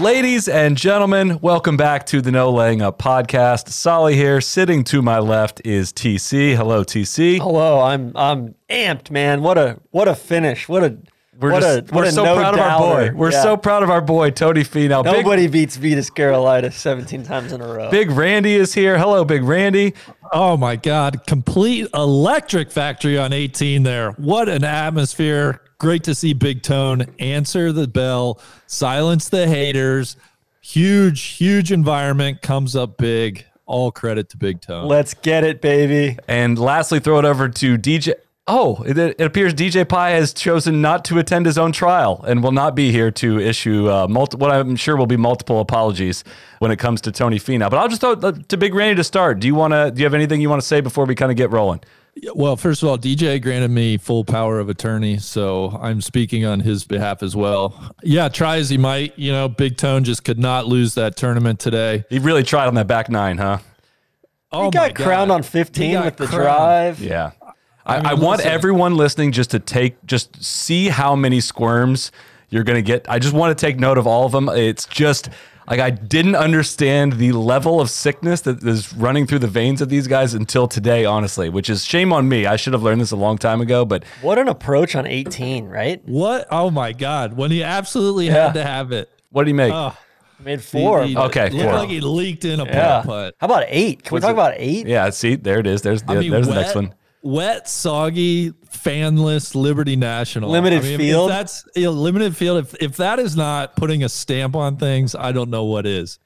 Ladies and gentlemen, welcome back to the No Laying Up podcast. Soly here. Sitting to my left is TC. Hello, TC. Hello, I'm I'm amped, man. What a what a finish. What a We're what just a, what we're a so no proud of our boy. We're Yeah. so proud of our boy Tony Finau. Big, Nobody beats Vitas Gerulaitis 17 times in a row. Big Randy is here. Hello, Big Randy. Oh my God. Complete electric factory on 18 there. What an atmosphere. Great to see Big Tone answer the bell, silence the haters. Huge, huge environment comes up big. All credit to Big Tone. Let's get it, baby. And lastly, throw it over to DJ. Oh, it, it appears DJ Pie has chosen not to attend his own trial and will not be here to issue uh, multi- what I'm sure will be multiple apologies when it comes to Tony Finau. But I'll just throw it to Big Randy to start. Do you want to? Do you have anything you want to say before we kind of get rolling? Well, first of all, DJ granted me full power of attorney, so I'm speaking on his behalf as well. Yeah, try as he might, you know, Big Tone just could not lose that tournament today. He really tried on that back nine, huh? Oh He my got God. crowned on 15 with the crowned. drive. Yeah. I, I, mean, want everyone listening just to take, just see how many squirms you're going to get. I just want to take note of all of them. It's just like I didn't understand the level of sickness that is running through the veins of these guys until today, honestly, which is shame on me. I should have learned this a long time ago, but What an approach on 18, right? What? Oh my God. When he absolutely Yeah. had to have it. what did he make? Oh, Made four. He- he but- Okay, Looked four. like he leaked in a yeah. putt putt. How about eight? Can we talk about eight? yeah, see, there it is. There's the, I mean, there's wet, the next one. Wet, soggy, fanless Liberty National. Limited I mean, if field? that's you know, limited field. If if that is not putting a stamp on things, I don't know what is.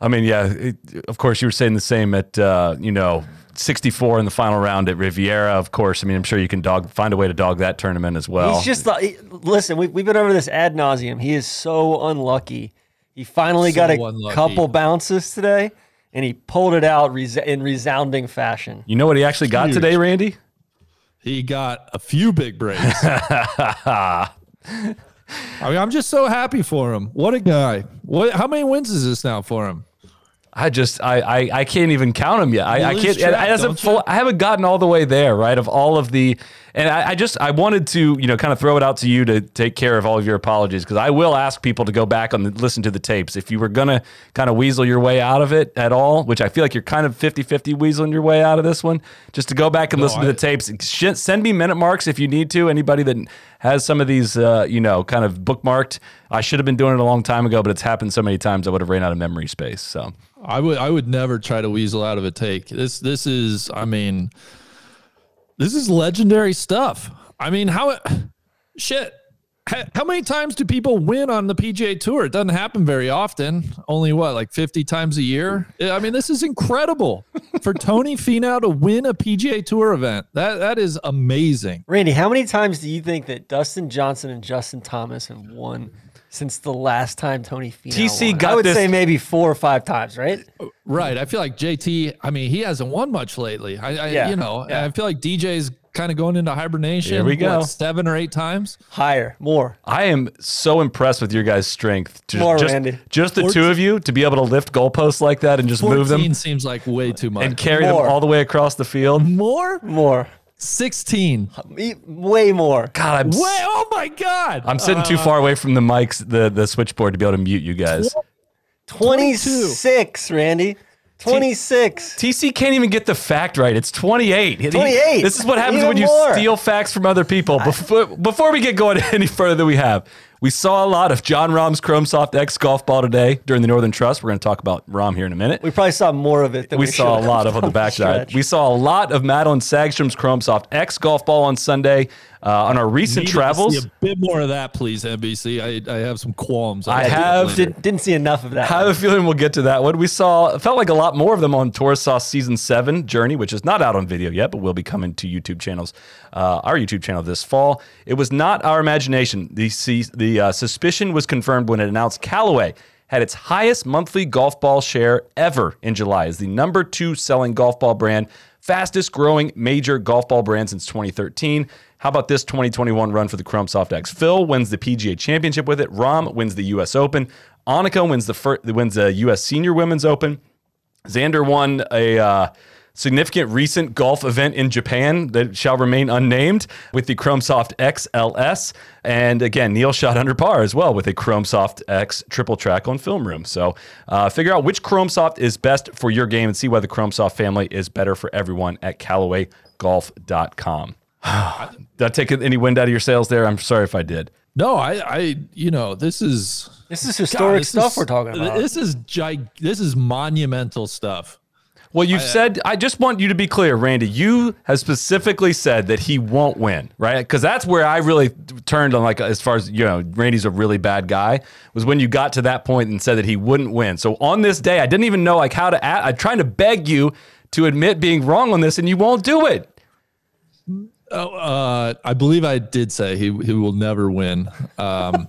I mean, yeah, it, of course, you were saying the same at, uh, you know, 64 in the final round at Riviera, of course. I mean, I'm sure you can dog find a way to dog that tournament as well. He's just, the, he- listen, we, we've been over this ad nauseum. He is so unlucky. He finally So got a unlucky. couple bounces today, and he pulled it out res- in resounding fashion. You know what he actually got Huge. today, Randy? He got a few big breaks. I mean, I'm just so happy for him. What a guy. What? How many wins is this now for him? I just I I, I can't even count them yet. I, You I lose can't. track, I, hasn't full. I haven't gotten all the way there, right? Of all of the, and I, I just I wanted to you know kind of throw it out to you to take care of all of your apologies because I will ask people to go back and listen to the tapes if you were gonna kind of weasel your way out of it at all, which I feel like you're kind of 50-50 weaseling your way out of this one. Just to go back and listen to the tapes. Sh- Send me minute marks if you need to. Anybody that has some of these, uh, you know, kind of bookmarked. I should have been doing it a long time ago, but it's happened so many times I would have ran out of memory space. So. I would I would never try to weasel out of a take. This this is I mean this is legendary stuff. I mean how shit how, many times do people win on the PGA Tour? It doesn't happen very often. Only what, like 50 times a year? I mean, this is incredible for Tony Finau to win a PGA Tour event. That that is amazing. Randy, how many times do you think that Dustin Johnson and Justin Thomas have won since the last time Tony Finau TC won? got I would this- say maybe four or five times, right? Uh, right. I feel like JT, I mean, he hasn't won much lately. I, I Yeah, you know, yeah. I feel like DJ's kind of going into hibernation. Here we go. what, seven or eight times. Higher, more. I am so impressed with your guys' strength. Just, More, just, Randy. just the two of you to be able to lift goalposts like that and just 14 move them seems like way too much. and carry More. them all the way across the field. more? More. 16. E- Way more. God, I'm, s- Way, oh my God. I'm sitting too uh, far away from the mics, the, the switchboard to be able to mute you guys. 26, Randy. 26. TC can't even get the fact right. It's 28. He- 28. This is what happens Even when you more. steal facts from other people. Before, before we get going any further than we have, we saw a lot of Jon Rahm's Chrome Soft X golf ball today during the Northern Trust. We're going to talk about Rahm here in a minute. We probably saw more of it than we we, saw a lot of on the backside. We saw a lot of Madelene Sagstrom's Chrome Soft X golf ball on Sunday. Uh, on our recent Needed to travels, see a bit more of that, please, NBC. I, I have some qualms. I I'll have- Did, didn't see enough of that. I have a feeling we'll get to that one. We saw, it felt like a lot more of them on Tour Sauce Season 7 Journey, which is not out on video yet, but will be coming to YouTube channels, uh, our YouTube channel this fall. It was not our imagination. The, the uh, suspicion was confirmed when it announced Callaway had its highest monthly golf ball share ever in July as the number two selling golf ball brand fastest growing major golf ball brand since 2013. How about this 2021 run for the Chrome Soft X? Phil wins the PGA Championship with it. Rahm wins the U.S. Open. Annika wins the wins the U.S. Senior Women's Open. Xander won a uh, significant recent golf event in Japan that shall remain unnamed with the Chrome Soft XLS. And again, Neil shot under par as well with a Chrome Soft X triple track on film room. So uh, figure out which Chrome Soft is best for your game and see why the Chrome Soft family is better for everyone at CallawayGolf.com. did I take any wind out of your sails there? I'm sorry if I did. No, I, I, you know, this is This is historic this stuff is- we're talking about. This is gig, This is monumental stuff. Well, you've uh, said, I just want you to be clear, Randy. You have specifically said that he won't win, right? Because that's where I really turned on, like, as far as, you know, Randy's a really bad guy, was when you got to that point and said that he wouldn't win. So on this day, I didn't even know, like, how to, act. I'm trying to beg you to admit being wrong on this, and you won't do it. Oh, uh, I believe I did say he he will never win. Um,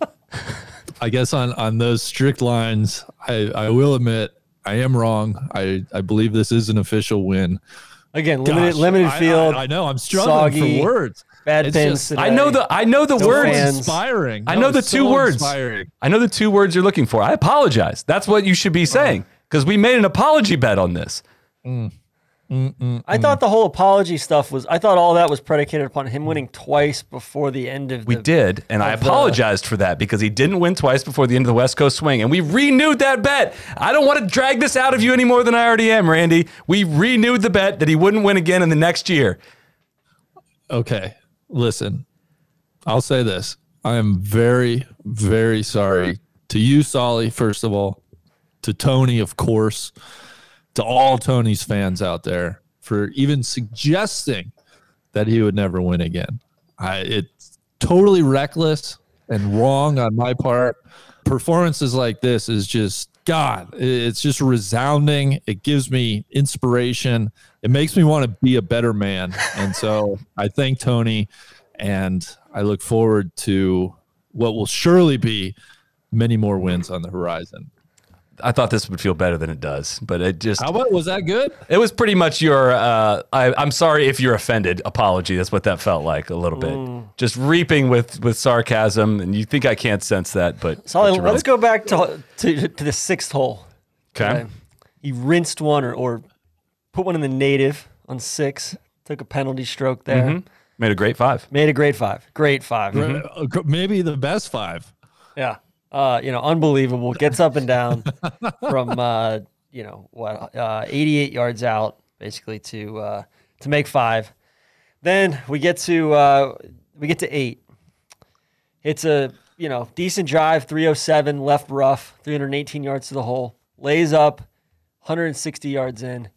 I guess on on those strict lines, I I will admit I am wrong. I I believe this is an official win. Again, limited Gosh, limited field. I, I know I'm struggling soggy, for words. bad It's pins just- I know the, I know the No words. fans. inspiring. I know the two so words. Inspiring. I know the two words you're looking for. I apologize. That's what you should be saying because we made an apology bet on this. I thought the whole apology stuff was. I thought all that was predicated upon him winning twice before the end of. We the, did, and I of the- apologized for that because he didn't win twice before the end of the West Coast swing, and we renewed that bet. I don't want to drag this out of you any more than I already am, Randy. We renewed the bet that he wouldn't win again in the next year. Okay, listen. I'll say this. I am very, very sorry to you, Soly, first of all, to Tony, of course, to all Tony's fans out there for even suggesting that he would never win again. I, it's totally reckless and wrong on my part. Performances like this is just God. It's just resounding. It gives me inspiration. It makes me want to be a better man. And so I thank Tony, and I look forward to what will surely be many more wins on the horizon. I thought this would feel better than it does, but it just How about was that good? it was pretty much your uh, I, I'm sorry if you're offended apology. That's what that felt like a little bit. Just reaping with with sarcasm, and you think I can't sense that, but Soly, let's really- go back to, to to the sixth hole. Okay. He rinsed one or, or put one in the native on six. Took a penalty stroke there. Mm-hmm. Made a great five. Made a great five. Great 5 Uh, Maybe the best five. Yeah. Uh, you know, unbelievable. Gets up and down from uh, you know, what, uh, 88 yards out basically to uh, to make 5. Then we get to uh, we get to 8. It's a, you know, decent drive, 307 left rough, 318 yards to the hole. Lays up 160 yards in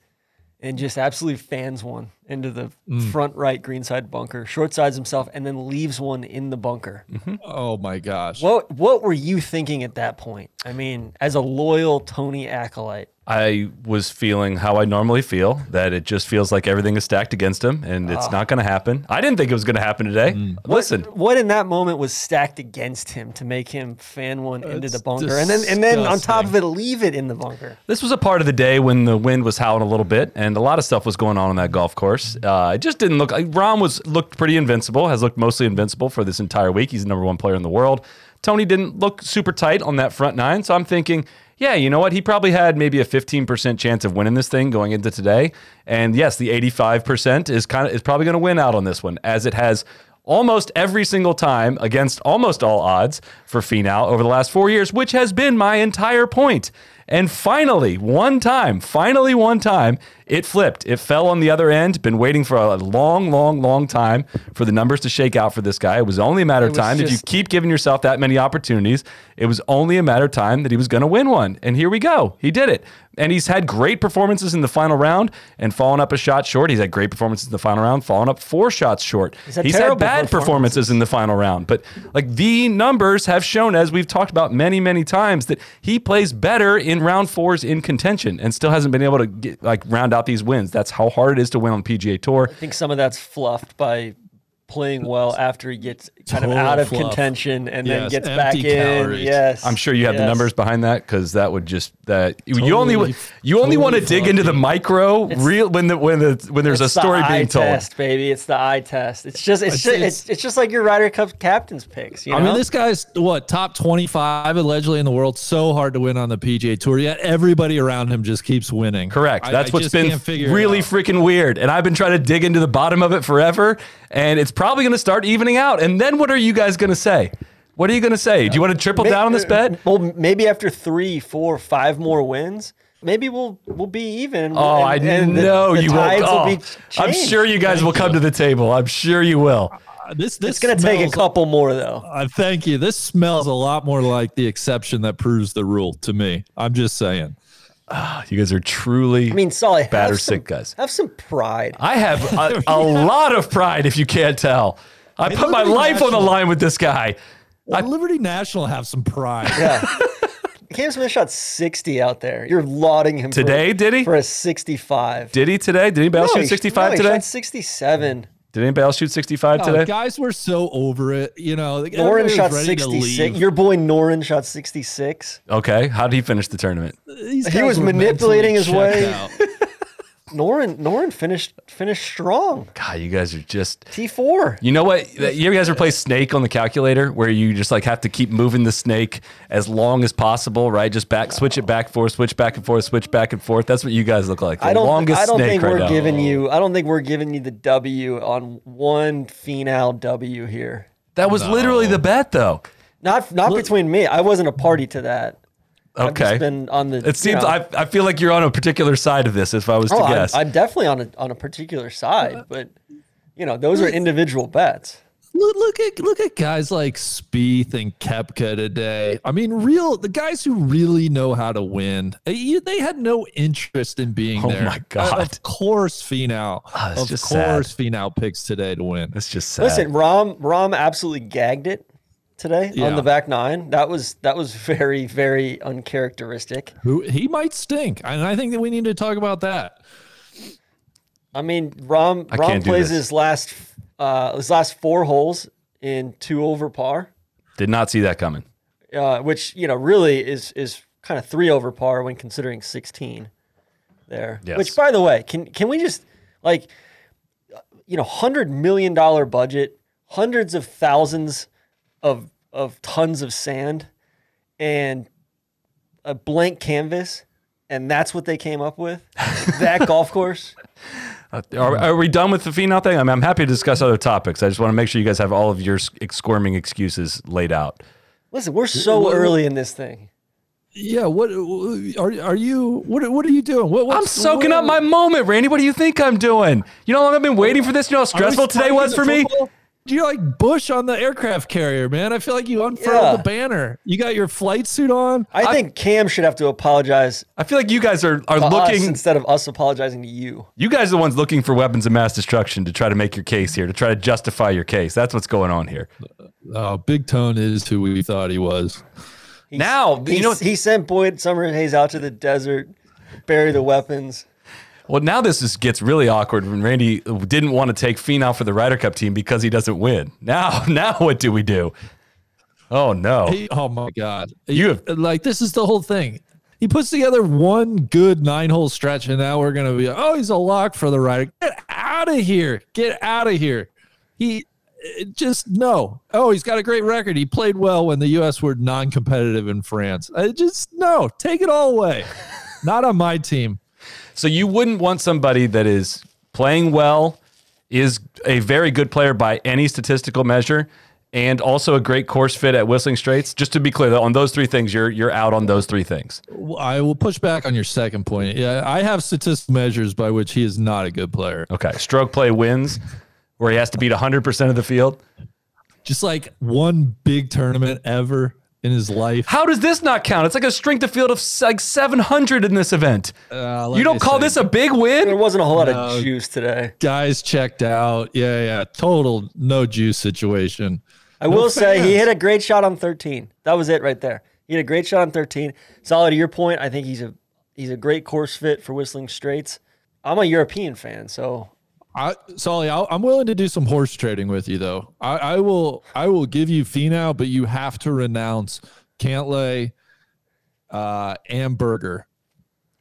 and just absolutely fans one into the mm. front right greenside bunker, short sides himself, and then leaves one in the bunker. Mm-hmm. Oh my gosh. What what were you thinking at that point? I mean, as a loyal Tony acolyte, I was feeling how I normally feel that it just feels like everything is stacked against him and it's not going to happen. I didn't think it was going to happen today. Listen, what in that moment was stacked against him to make him fan one into the That's bunker, and then and then on top of it, leave it in the bunker. this was a part of the day when the wind was howling a little bit and a lot of stuff was going on on that golf course. Uh, it just didn't look like Rahm was looked pretty invincible, has looked mostly invincible for this entire week. He's the number one player in the world. Tony didn't look super tight on that front nine, so I'm thinking, yeah, you know what? He probably had maybe a 15% chance of winning this thing going into today. And yes, the 85% is kind of is probably going to win out on this one, as it has almost every single time against almost all odds for Finau over the last four years, which has been my entire point. And finally, one time, finally one time, it flipped. It fell on the other end. Been waiting for a long, long, long time for the numbers to shake out for this guy. It was only a matter of time. if you keep giving yourself that many opportunities, it was only a matter of time that he was going to win one. And here we go. He did it. And he's had great performances in the final round and fallen up a shot short. He's had great performances in the final round, fallen up four shots short. He's had had, terrible bad performances in the final round. But like the numbers have shown, as we've talked about many, many times, that he plays better in round fours in contention and still hasn't been able to get like round out these wins. That's how hard it is to win on the PGA Tour. I think some of that's fluffed by playing well after he gets kind of out of fluff. contention and then Yes, gets back empty in. Yes, I'm sure you have the numbers behind that because that would just that you only you only want to dig into the fluffy. micro real when the when the when there's a It's the story eye being told. test, baby. It's the eye test. It's just it's It's- just, it's- it's, it's just like your Ryder Cup captain's picks. You know? I mean, this guy's what top twenty-five allegedly in the world. So hard to win on the PGA Tour. Yet everybody around him just keeps winning. Correct. That's I what's just been can't figure it really freaking weird. And I've been trying to dig into the bottom of it forever. And it's probably going to start evening out. And then what are you guys going to say? What are you going to say? Do you want to triple May- down on this bet? Well, maybe after three, four, five more wins, maybe we'll we'll be even. and- Oh, I and- and the- know the you will. tides Oh, be I'm sure you guys will come to the table. I'm sure you will. Uh, This this It's gonna take a smells- couple more though. Uh, thank you. This smells a lot more like the exception that proves the rule to me. I'm just saying. Ah, you guys are truly. I mean, Soly, have Bad some, sick guys. Have some pride. I have a, a lot of pride, if you can't tell. I put my Liberty life on the line with this guy. Well, Liberty National have some pride. Yeah. Cam Smith shot 60 out there. You're lauding him for- Today, did he? For a 65. Did he today? Did anybody else No, shoot 65 no, he today? shot 67. Did anybody else shoot 65 Oh, today? guys were so over it. You know, Noren shot was ready to 66. Your boy Noren shot 66. Okay. How did he finish the tournament? He was manipulating his checked way. out. Noren Noren finished finished strong. God, you guys are just. T4. You know what? You guys ever play Snake on the calculator, where you just like have to keep moving the snake as long as possible, right? Just back, switch it back, forth, switch back and forth, switch back and forth. That's what you guys look like. The I don't. longest I don't snake think right we're now. giving you. I don't think we're giving you the W on one Finau W here. That was literally the bet, though. Not not between me. I wasn't a party to that. I've Okay. just been on the. It seems you know, I, I feel like you're on a particular side of this. If I was to Oh, I'm, guess, I'm definitely on a on a particular side, but you know those are individual bets. Look, look at look at guys like Spieth and Koepka today. I mean, real the guys who really know how to win. uh, They had no interest in being Oh there. Oh my God. Of course, Finau. That's of just course, Finau picks today to win. That's just sad. Listen, Rahm Rahm absolutely gagged it today on the back nine. That was that was very very uncharacteristic. Who he might stink, and I think that we need to talk about that. I mean, Rahm I Rahm plays his last uh, his last four holes in two over par, Did not see that coming. uh, which you know really is is kind of three over par when considering sixteen there. Yes. Which, by the way, can can we just like you know hundred million dollar budget, hundreds of thousands of of tons of sand, and a blank canvas, and that's what they came up with. that golf course. Uh, are, are we done with the Finau thing? I mean, I'm happy to discuss other topics. I just want to make sure you guys have all of your squirming excuses laid out. Listen, we're so What- early in this thing. Yeah, what uh, are are you? What what are you doing? What, I'm soaking what- up my moment, Randy. What do you think I'm doing? You know how long I've been waiting for this? You know how stressful today was the for me? Football? You like Bush on the aircraft carrier, man. I feel like you unfurled Yeah. the banner. You got your flight suit on. I, think Cam should have to apologize I feel like you guys are, are to us looking. instead of us apologizing to you. You guys are the ones looking for weapons of mass destruction to try to make your case here, to try to justify your case. That's what's going on here. Oh, Big Tone is who we thought he was. He- Now, he, you know- he sent Boyd Summerhays out to the desert, bury the weapons. Well, now this is, gets really awkward when Randy didn't want to take Finau for the Ryder Cup team because he doesn't win. Now, now what do we do? Oh no! He, oh my God! You have- like this is the whole thing. He puts together one good nine hole stretch, and now we're gonna be oh he's a lock for the Ryder. Get out of here! Get out of here! He uh, just no. Oh, he's got a great record. He played well when the U.S. were non-competitive in France. I just no. Take it all away. Not on my team. So you wouldn't want somebody that is playing well, is a very good player by any statistical measure, and also a great course fit at Whistling Straits. Just to be clear, though, on those three things, you're you're out on those three things. I will push back on your second point. Yeah, I have statistical measures by which he is not a good player. Okay, stroke play wins, where he has to beat 100 percent of the field. Just like one big tournament ever in his life. How does this not count? It's like a strength of field of like 700 in this event. Uh, you don't call said, this a big win? There wasn't a whole lot No. of juice today. guys checked out. Yeah, yeah. Total no juice situation. I will say he hit a great shot on 13. That was it right there. He had a great shot on 13. Solid to your point. I think he's a he's a great course fit for Whistling Straits. I'm a European fan, so I, Soly, I'll, I'm willing to do some horse trading with you, though. I, I will, I will give you Finau, but you have to renounce Cantlay uh, and Berger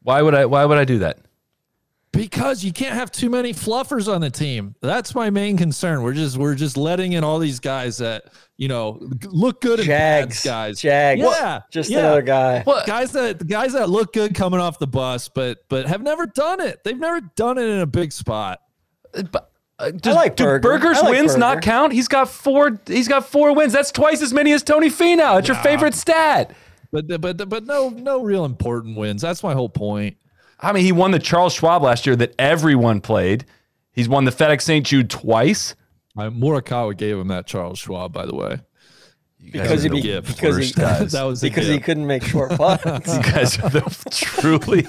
Why would I? Why would I do that? because you can't have too many fluffers on the team. That's my main concern. We're just, we're just letting in all these guys that you know look good in Jags, guys. Jags. Yeah, Just yeah. another guy. guys that the guys that look good coming off the bus, but but have never done it. They've never done it in a big spot. But, uh, does, like do Berger. Berger's I like wins not count? He's got four. He's got four wins. That's twice as many as Tony Finau. It's your favorite stat. But but but no no real important wins. That's my whole point. I mean, he won the Charles Schwab last year that everyone played. He's won the FedEx St. Jude twice. Uh, Morikawa gave him that Charles Schwab, by the way. because he are the be, gift because he guys. That was because he couldn't make short putts. You guys are the, truly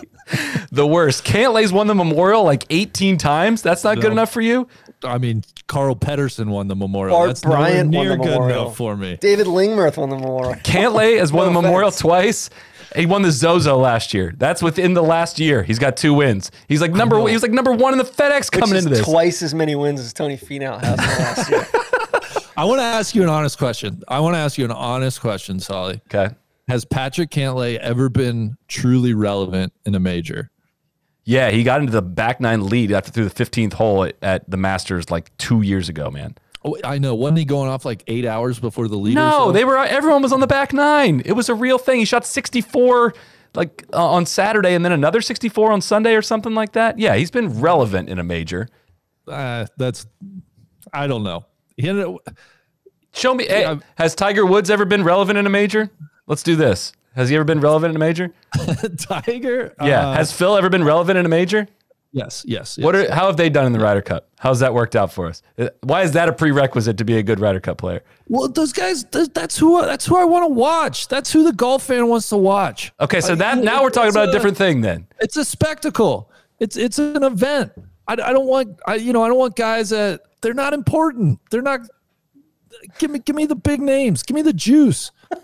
the worst. Cantlay's won the Memorial like 18 times. That's not good enough for you. I mean, Carl Pettersson won the Memorial. Bart That's nowhere Bryant won the good Memorial. enough for me. David Lingmerth won the Memorial. Cantlay has won No the Memorial offense. twice. He won the Zozo last year. That's within the last year. He's got two wins. He's like number. He was like number one in the FedEx Which coming is into this. twice as many wins as Tony Finau has in the last year. I want to ask you an honest question. I want to ask you an honest question, Soly. Okay. Has Patrick Cantlay ever been truly relevant in a major? Yeah, he got into the back nine lead after through the 15th hole at, at the Masters like two years ago, man. Oh, I know. Wasn't he going off like eight hours before the lead? No, they were. Everyone was on the back nine. It was a real thing. He shot 64 like uh, on Saturday, and then another 64 on Sunday or something like that. Yeah, he's been relevant in a major. Uh, that's. I don't know. He ended up, Show me. hey, has Tiger Woods ever been relevant in a major? Let's do this. Has he ever been relevant in a major? Tiger. Yeah. Uh, Has Phil ever been relevant in a major? yes, yes. What yes. are how have they done in the Ryder Cup? How's that worked out for us? Uh, Why is that a prerequisite to be a good Ryder Cup player? Well, those guys. That's who. That's who I want to watch. That's who the golf fan wants to watch. Okay, so that now we're talking about a different thing then. It's a spectacle. It's it's an event. I, I don't want. I you know I don't want guys that they're not important. They're not. Give me give me the big names. Give me the juice.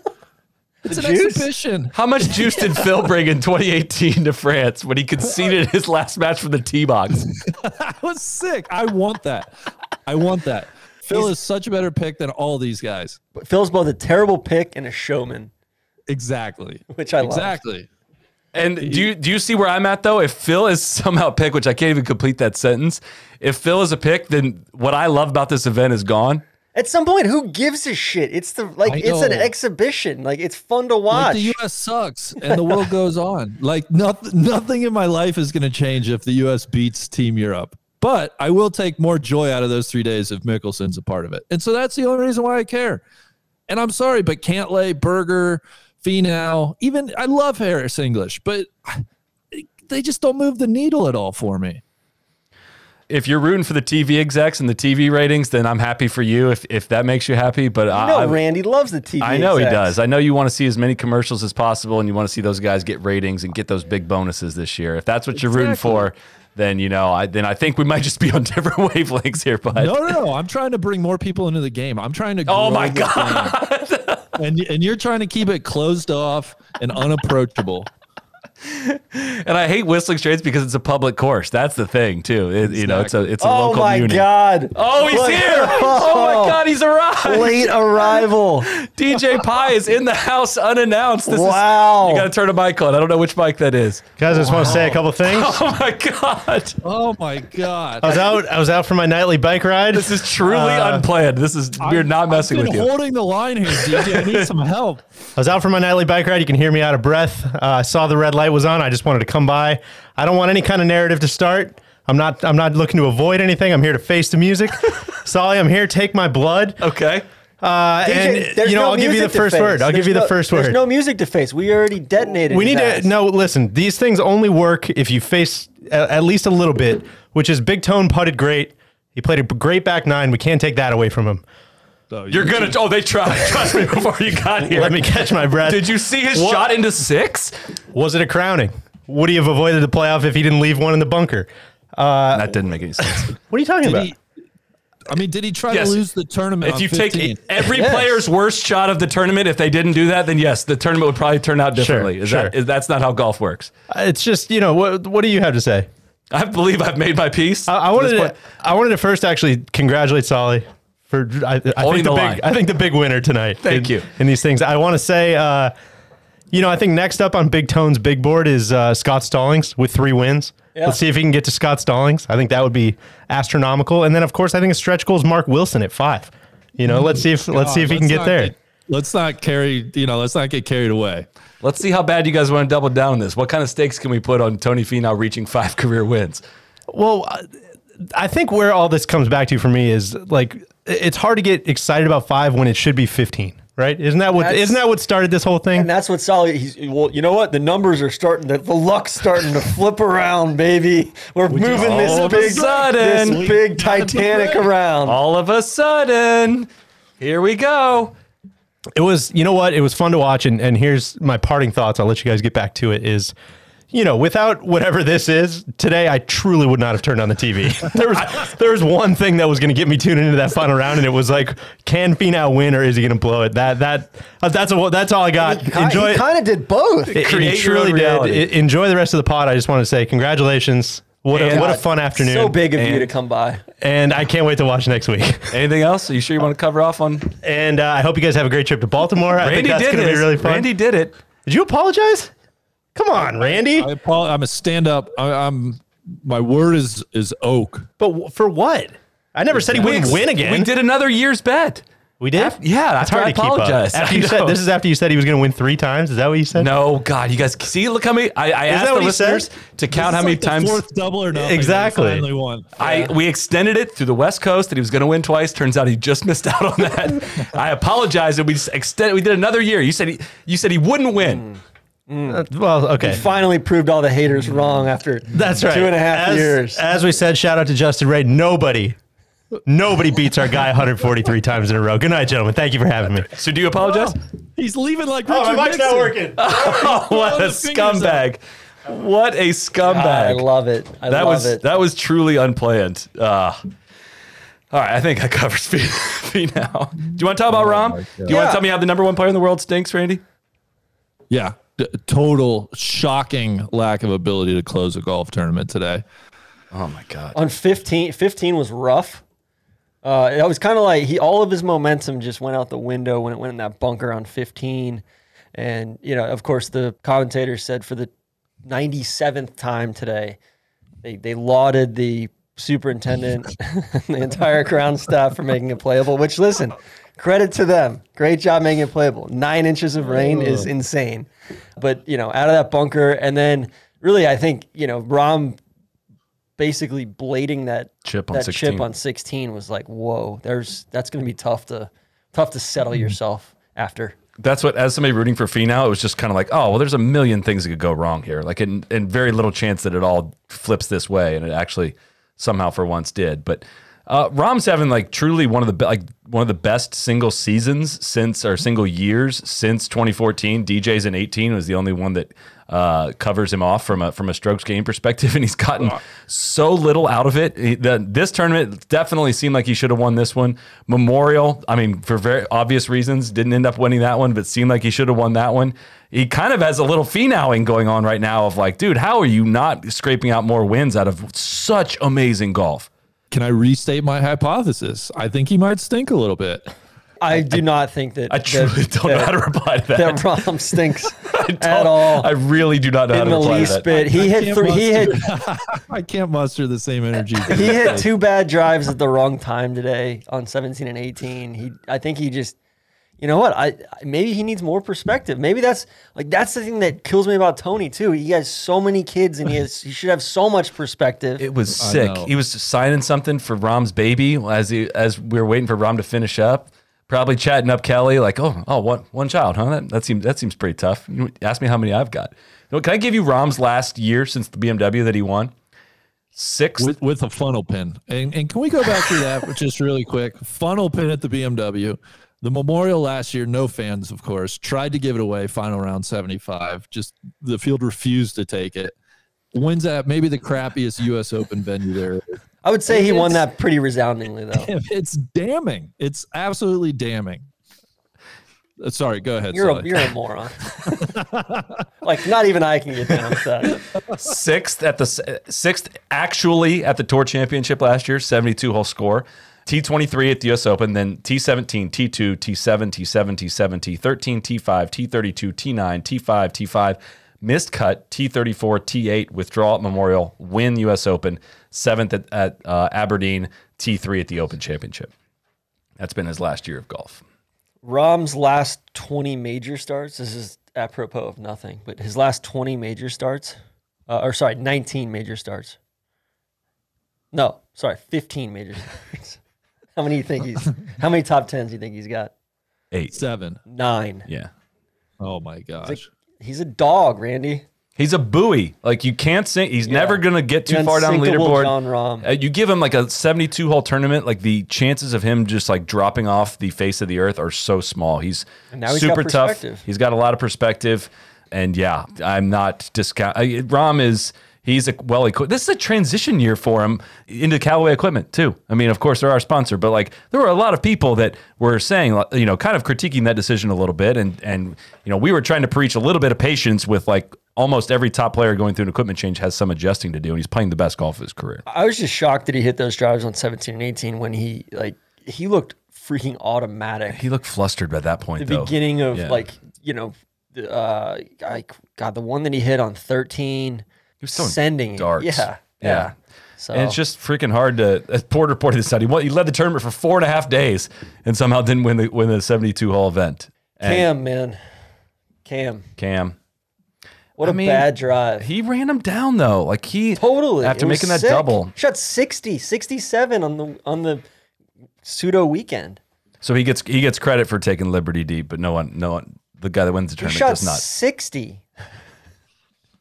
It's an juice? exhibition. How much juice did Phil bring in 2018 to France when he conceded his last match from the tee box? I was sick. I want that. I want that. Phil is such a better pick than all these guys. But Phil's both a terrible pick and a showman, Exactly. which I love. Exactly. And do you do you see where I'm at though? If Phil is somehow picked, which I can't even complete that sentence, if Phil is a pick, then what I love about this event is gone. At some point, who gives a shit? It's the like I it's an know. exhibition. Like it's fun to Like watch. the U.S. sucks and the world goes on. Like nothing, nothing in my life is going to change if the U.S. beats Team Europe. But I will take more joy out of those three days if Mickelson's a part of it. And so that's the only reason why I care. And I'm sorry, but Cantlay, Berger, Finau, even I love Harris English, but they just don't move the needle at all for me. If you're rooting for the TV execs and the TV ratings, then I'm happy for you if if that makes you happy. But I, no, I- Randy loves the TV. I know he does. I know you want to see as many commercials as possible, and you want to see those guys get ratings and get those big bonuses this year. If that's what you're rooting for, then you know, I then I think we might just be on different wavelengths here. But No, no, no. I'm trying to bring more people into the game. I'm trying to. oh my god, game. And and you're trying to keep it closed off and unapproachable. and I hate whistling straits because it's a public course. That's the thing too. It- You know, it's a it's a Oh local my uni. god! Oh, he's Look- here! Oh my God, he's arrived! Late arrival. DJ Pie is in the house unannounced. This Wow. Is, you got to turn a mic on. I don't know which mic that is. Guys, I just want to say a couple things. Oh my God, Oh my god. I was out. I was out for my nightly bike ride. this is truly Uh, unplanned. This is we're not messing I've with been you. holding the line here, DJ. I need some help. I was out for my nightly bike ride. You can hear me out of breath. Uh, I saw the red light was on. I just wanted to come by. I don't want any kind of narrative to start. I'm not. I'm not looking to avoid anything. I'm here to face the music. Soly, I'm here. Take my blood. Okay. Uh, DJ, and you know, no I'll give you the first face. word. I'll There's give you the first word. There's no music to face. We already detonated. we need ass. to no. Listen, these things only work if you face a, at least a little bit. Which is Big Tone putted great. He played a great back nine. We can't take that away from him. You're gonna. Oh, they tried. Trust me. Before you got here, Let me catch my breath. Did you see his What? shot into six? Was it a crowning? Would he have avoided the playoff if he didn't leave one in the bunker? Uh, that didn't make any sense. What are you talking Did about? he, I mean, did he try Yes. to lose the tournament? if on you 15? take every Yes. player's worst shot of the tournament, if they didn't do that, then yes, the tournament would probably turn out differently. is sure. that is that's not how golf works? Uh, it's just you know what. What do you have to say? I believe I've made my peace. I, I wanted to, I wanted to first actually congratulate Soly for I, I think the, the big. I think the big winner tonight. Thank in, you. in these things. I want to say, uh, you know, I think next up on Big Tone's big board is uh, Scott Stallings with three wins. Yeah. Let's see if he can get to Scott Stallings. I think that would be astronomical. And then of course I think a stretch goal is Mark Wilson at five. You know, let's see if let's see if he can get not there. let's not carry, you know, let's not get carried away. Let's see how bad you guys want to double down on this. What kind of stakes can we put on Tony Finau reaching five career wins? Well, uh, I think where all this comes back to for me is like it's hard to get excited about five when it should be fifteen, right? Isn't that what That's- isn't that what started this whole thing? And that's what Soly. He's well. You know what? The numbers are starting to. The luck's starting to flip around, baby. We're moving all this of a big, sudden- this big Titanic around. All of a sudden, here we go. it was you know what it was fun to watch and, and here's my parting thoughts i'll let you guys get back to it is you know without whatever this is today i truly would not have turned on the tv there was there was one thing that was going to get me tuned into that final round and it was like can Finau win or is he going to blow it that that uh, that's a, that's all i got enjoy He kind of did both. it, create it truly did. It- enjoy the rest of the pod i just want to say congratulations what a, what a fun afternoon So big of you to come by. and i can't wait to watch next week Anything else? Are you sure you want to cover off on? and uh, i hope you guys have a great trip to baltimore i think Randy that's did going to be really fun Randy did it. did you apologize come on randy I apo- I'm a stand up. I'm, my word is is oak. But w- for what? I never said he wouldn't win again. We did another year's bet. We did. Af- yeah, it's hard I to keep up. After you said this is after you said he was going to win three times. Is that what you said? No, God, you guys see. Look how many. I, I asked that the what he said? listeners to count how It's many like the times. fourth double or nothing. Exactly. He Finally won. I we extended it through the West Coast that he was going to win twice. Turns out he just missed out on that. I apologize. And we just extended. We did another year. You said he. You said he wouldn't win. Uh, well, okay. Finally proved all the haters wrong after That's right. two and a half as, years. As we said, shout out to Justin Ray. Nobody, nobody beats our guy 143 times in a row. Good night, gentlemen. Thank you for having me. So do you apologize? He's leaving like Oh, Richard my mic's Nixon. not working. Oh, what a the up. scumbag! What a scumbag! I love it. I that love was it. that was truly unplanned. Uh, all right, I think that covers me, me now. Do you want to talk about Rahm? Do you want to tell me how the number one player in the world stinks, Randy? Yeah. D- total shocking lack of ability to close a golf tournament today. Oh my god! on 15 15 was rough uh it was kind of like he all of his momentum just went out the window when it went in that bunker on 15 and you know of course the commentator said for the 97th time today they they lauded the superintendent and the entire ground staff for making it playable which listen credit to them great job making it playable nine inches of rain is insane but you know out of that bunker and then really i think you know Rahm basically blading that Chip on that 16. chip on 16 was like whoa there's that's going to be tough to tough to settle hmm. yourself after That's what, as somebody rooting for Finau, it was just kind of like, oh, well, there's a million things that could go wrong here. Like, and, and very little chance that it all flips this way. And it actually somehow for once did. But uh, Rahm's having like truly one of the be- like one of the best single seasons since or single years since 2014. DJ's in 18 was the only one that uh, covers him off from a from a strokes game perspective, and he's gotten so little out of it. He, the, this tournament definitely seemed like he should have won this one. Memorial, I mean, for very obvious reasons, didn't end up winning that one, but seemed like he should have won that one. He kind of has a little finowing going on right now of like, dude, how are you not scraping out more wins out of such amazing golf? Can I restate my hypothesis? I think he might stink a little bit. i do not think that I truly that, don't know how to reply to that. that Rahm stinks I at all I really do not know in how the to reply to least bit he hit Can't three he hit I can't muster the same energy. he hit two bad drives at the wrong time today on 17 and 18 he i think he just you know what I I- maybe he needs more perspective maybe that's like that's the thing that kills me about tony too he has so many kids and he has he should have so much perspective It was sick. know. He was signing something for Rahm's baby as he as we were waiting for Rahm to finish up. Probably chatting up Kelly like, oh, oh, one one child, huh? That, that seems that seems pretty tough. You ask me how many I've got. You know, Can I give you Rahm's last year since the BMW that he won? Six. with, with a funnel pin. And, and can we go back to that just really quick? Funnel pin at the BMW. The Memorial last year, no fans, of course, tried to give it away. Final round 75. Just the field refused to take it. Wins at maybe the crappiest U.S. Open venue there. i would say he won that pretty resoundingly though It's damning. It's absolutely damning. Uh, Sorry, go ahead. You're a, you're a moron. like not even I can get down with that. sixth at the sixth actually at the Tour Championship last year, 72 hole score. T23 at the US Open, then T17, T2, T7, T7, T7, T13, T5, T32, T9, T5, T5, missed cut, T34, T8, withdrawal at Memorial, win US Open, seventh at, at uh, Aberdeen, T3 at the Open Championship. That's been his last year of golf. Rahm's last 20 major starts. This is apropos of nothing, but his last 20 major starts, uh, or sorry, 19 major starts. No, sorry, 15 major starts. How many do you think he's? How many top tens do you think he's got? Eight, seven, nine. Yeah. Oh my gosh. He's a dog, Randy. He's a buoy. Like you can't sink. He's never gonna get too The far down the leaderboard. Jon Rahm. Uh, you give him like a 72 hole tournament, like the chances of him just like dropping off the face of the earth are so small. He's, And now he's super tough. He's got a lot of perspective. And yeah, I'm not discount. I- Rahm is he's a well equipped. This is a transition year for him into Callaway equipment too. I mean, of course they're our sponsor, but like there were a lot of people that were saying, you know, kind of critiquing that decision a little bit, and and you know we were trying to preach a little bit of patience with like almost every top player going through an equipment change has some adjusting to do, and he's playing the best golf of his career. I was just shocked that he hit those drives on 17 and 18 when he like he looked freaking automatic. He looked flustered by that point. the though. beginning of Yeah. like you know, uh, I, God, the one that he hit on 13, he was sending darts. Yeah, yeah. Yeah. So And it's just freaking hard to. As Porter reported this out, he, won, he led the tournament for four and a half days and somehow didn't win the win the seventy two hole event. And Cam, man, Cam, Cam, what a I mean, bad drive. he ran him down though. Like he totally after making that sick. double. shot 60, 67 on the on the pseudo weekend. So he gets he gets credit for taking Liberty deep, but no one no one the guy that wins the He tournament does not. 60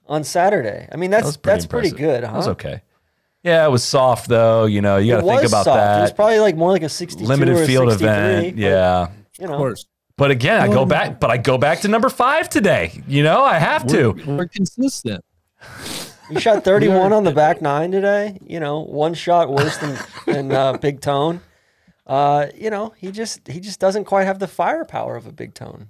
on Saturday. I mean, that's That pretty that's pretty good, huh? That was okay. Yeah, it was soft though. You know, you got to think about soft. that. It was probably like more like a 62 or Limited a field 63, event. but, Yeah. You know, Of course. But again, I go back, but I go back to number five today. You know, I have to. We're, we're consistent. You shot 31 on the back nine today. You know, one shot worse than than uh, Big Tone. Uh, you know, he just he just doesn't quite have the firepower of a Big Tone.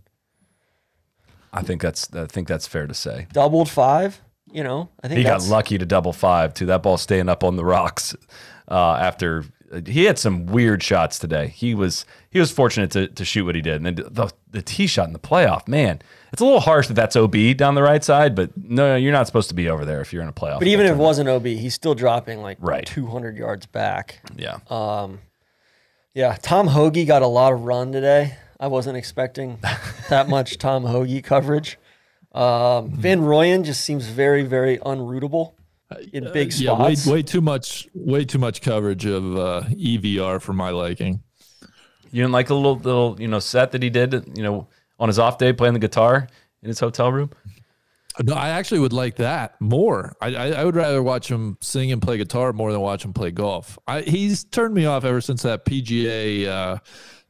I think that's I think that's fair to say. Doubled five. You know, I think He got lucky to double five too. That ball staying up on the rocks uh, after he had some weird shots today. He was he was fortunate to, to shoot what he did, and then the the tee shot in the playoff, man, it's a little harsh that that's OB down the right side, but no, you're not supposed to be over there if you're in a playoff. But even if it wasn't OB, he's still dropping like Right. 200 yards back. yeah, Yeah, Tom Hoge got a lot of run today. I wasn't expecting that much Tom Hoge coverage. Um, Van Rooyen just seems very, very unrootable in big Yeah, way, way too much, way too much coverage of uh, EVR for my liking. you didn't like a little little you know set that he did, you know, on his off day playing the guitar in his hotel room. No, I actually would like that more. I, I, I would rather watch him sing and play guitar more than watch him play golf. I, he's turned me off ever since that PGA uh,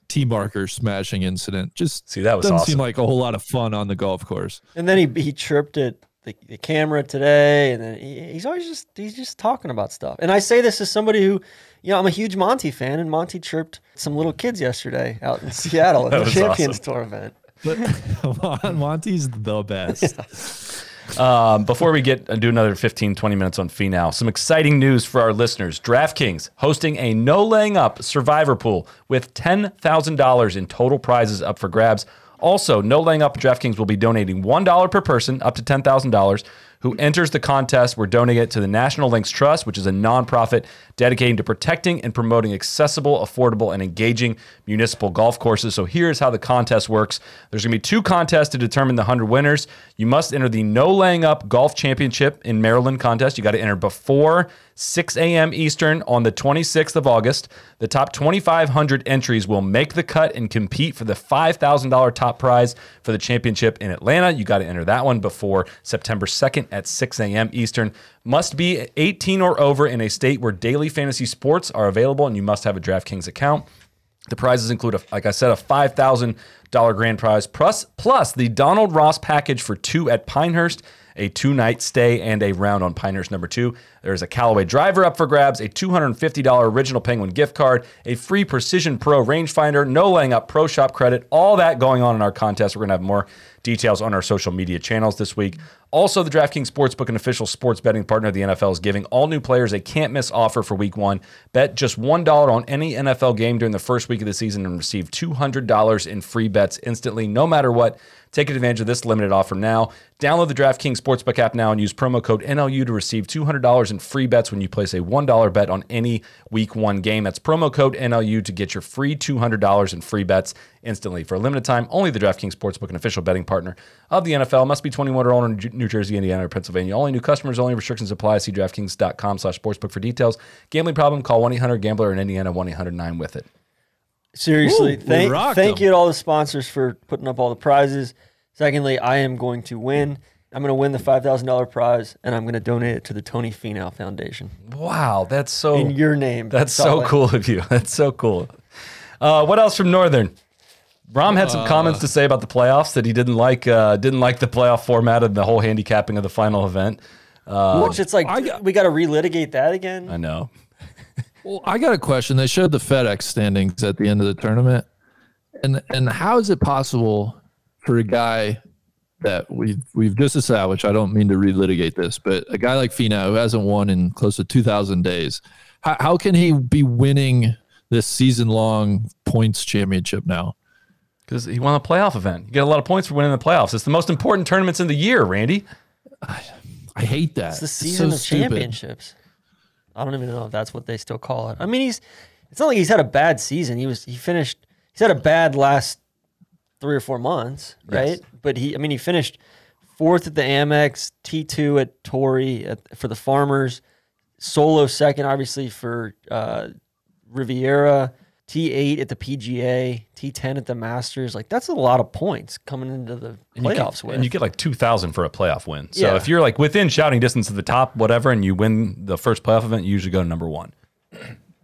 T marker smashing incident. Just See, that was doesn't awesome. seem like a whole lot of fun on the golf course. And then he he chirped at the, the camera today, and then he, he's always just he's just talking about stuff. And I say this as somebody who, you know, I'm a huge Monty fan, and Monty chirped some little kids yesterday out in Seattle at the Champions awesome. Tour event. Mon- Monty's the best. Um, before we get and do another 15, 20 minutes on Finau, some exciting news for our listeners. DraftKings hosting a no laying up survivor pool with $10,000 in total prizes up for grabs. Also, no laying up DraftKings will be donating $1 per person up to $10,000. Who enters the contest? We're donating it to the National Links Trust, which is a nonprofit dedicated to protecting and promoting accessible, affordable, and engaging municipal golf courses. So here's how the contest works. There's going to be two contests to determine the 100 winners. You must enter the No Laying Up Golf Championship in Maryland contest. You got to enter before 6 a.m. Eastern on the 26th of August. The top 2,500 entries will make the cut and compete for the $5,000 top prize for the championship in Atlanta. You got to enter that one before September 2nd at 6 a.m. Eastern. Must be 18 or over in a state where daily fantasy sports are available, and you must have a DraftKings account. The prizes include, a, like I said, a five thousand dollar grand prize plus plus the Donald Ross package for two at Pinehurst a two night stay, and a round on Pinehurst number two. There's a Callaway driver up for grabs, a $250 original Penguin gift card, a free Precision Pro rangefinder, no laying up Pro Shop credit, all that going on in our contest. We're going to have more details on our social media channels this week. Also, the DraftKings Sportsbook, an official sports betting partner of the NFL, is giving all new players a can't miss offer for week one. Bet just $1 on any NFL game during the first week of the season and receive $200 in free bets instantly, no matter what. Take advantage of this limited offer now. Download the DraftKings Sportsbook app now and use promo code NLU to receive $200 in free bets when you place a $1 bet on any week one game. That's promo code NLU to get your free $200 in free bets instantly. For a limited time, only the DraftKings Sportsbook, an official betting partner of the NFL. Must be 21 or older in New Jersey, Indiana, or Pennsylvania. Only new customers, only restrictions apply. See DraftKings.com slash sportsbook for details. Gambling problem, call 1-800-GAMBLER in Indiana, 1-800-9 with it. Seriously, Ooh, thank thank them. you to all the sponsors for putting up all the prizes. Secondly, I am going to win. I'm going to win the five thousand dollar prize, and I'm going to donate it to the Tony Finau Foundation Wow, that's so... in your name. That's so cool of you. That's so cool. Uh, what else from Northern? Rahm had some comments to say about the playoffs that he didn't like. Uh, didn't like the playoff format and the whole handicapping of the final event. Which it's like I got- we got to relitigate that again. I know. Well, I got a question. They showed the FedEx standings at the end of the tournament, and and how is it possible for a guy that we've we've just established? I don't mean to relitigate this, but a guy like Finau who hasn't won in close to two thousand days, how, how can he be winning this season long points championship now? Because he won a playoff event. You get a lot of points for winning the playoffs. It's the most important tournaments in the year, Randy. I hate that. It's the so season of stupid. championships. I don't even know if that's what they still call it. I mean, he's. It's not like he's had a bad season. He was. He finished. He's had a bad last three or four months, right? But he. I mean, he finished fourth at the Amex, T two at Torrey at, for the Farmers, solo second, obviously for uh, Riviera, T eight at the PGA, T ten at the Masters. Like that's a lot of points coming into the And you get- playoffs with. And you get like 2,000 for a playoff win. So Yeah. if you're like within shouting distance of the top, whatever, and you win the first playoff event, you usually go to number one.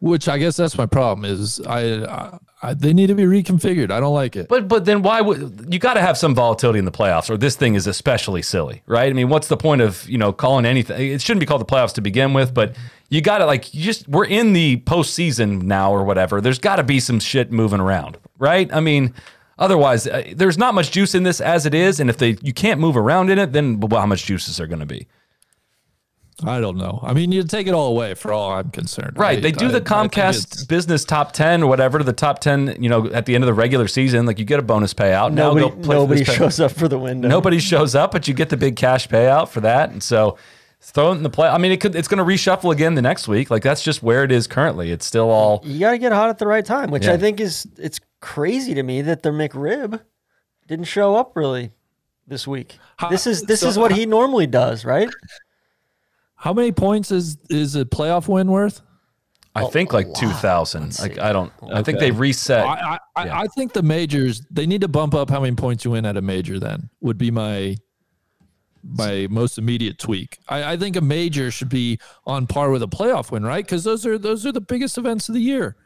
Which I guess that's my problem is I, I, I they need to be reconfigured. I don't like it. But but then why would you got to have some volatility in the playoffs, or this thing is especially silly, right? I mean, what's the point of you know calling anything? It shouldn't be called the playoffs to begin with, but you got to like you just we're in the postseason now or whatever. There's got to be some shit moving around, right? I mean, otherwise uh, there's not much juice in this as it is, and if they you can't move around in it, then well, how much juice is there going to be? I don't know. I mean, you take it all away for all I'm concerned. Right. I- they do I- the Comcast business top 10 or whatever, the top 10, you know, at the end of the regular season, like you get a bonus payout. Nobody go play nobody this pay- shows up for the window. Nobody shows up, but you get the big cash payout for that. And so throw it in the play. I mean, it could, it's going to reshuffle again the next week. Like that's just where it is currently. It's still all, you got to get hot at the right time, which Yeah. I think is it's crazy to me that the McRib didn't show up really this week. This is this so is what he normally does, right? How many points is is a playoff win worth? I think like 2000. Like I don't, I think they reset. I I, I I think the majors they need to bump up how many points you win at a major. Then would be my my most immediate tweak. I, I think a major should be on par with a playoff win, right? Because those are those are the biggest events of the year.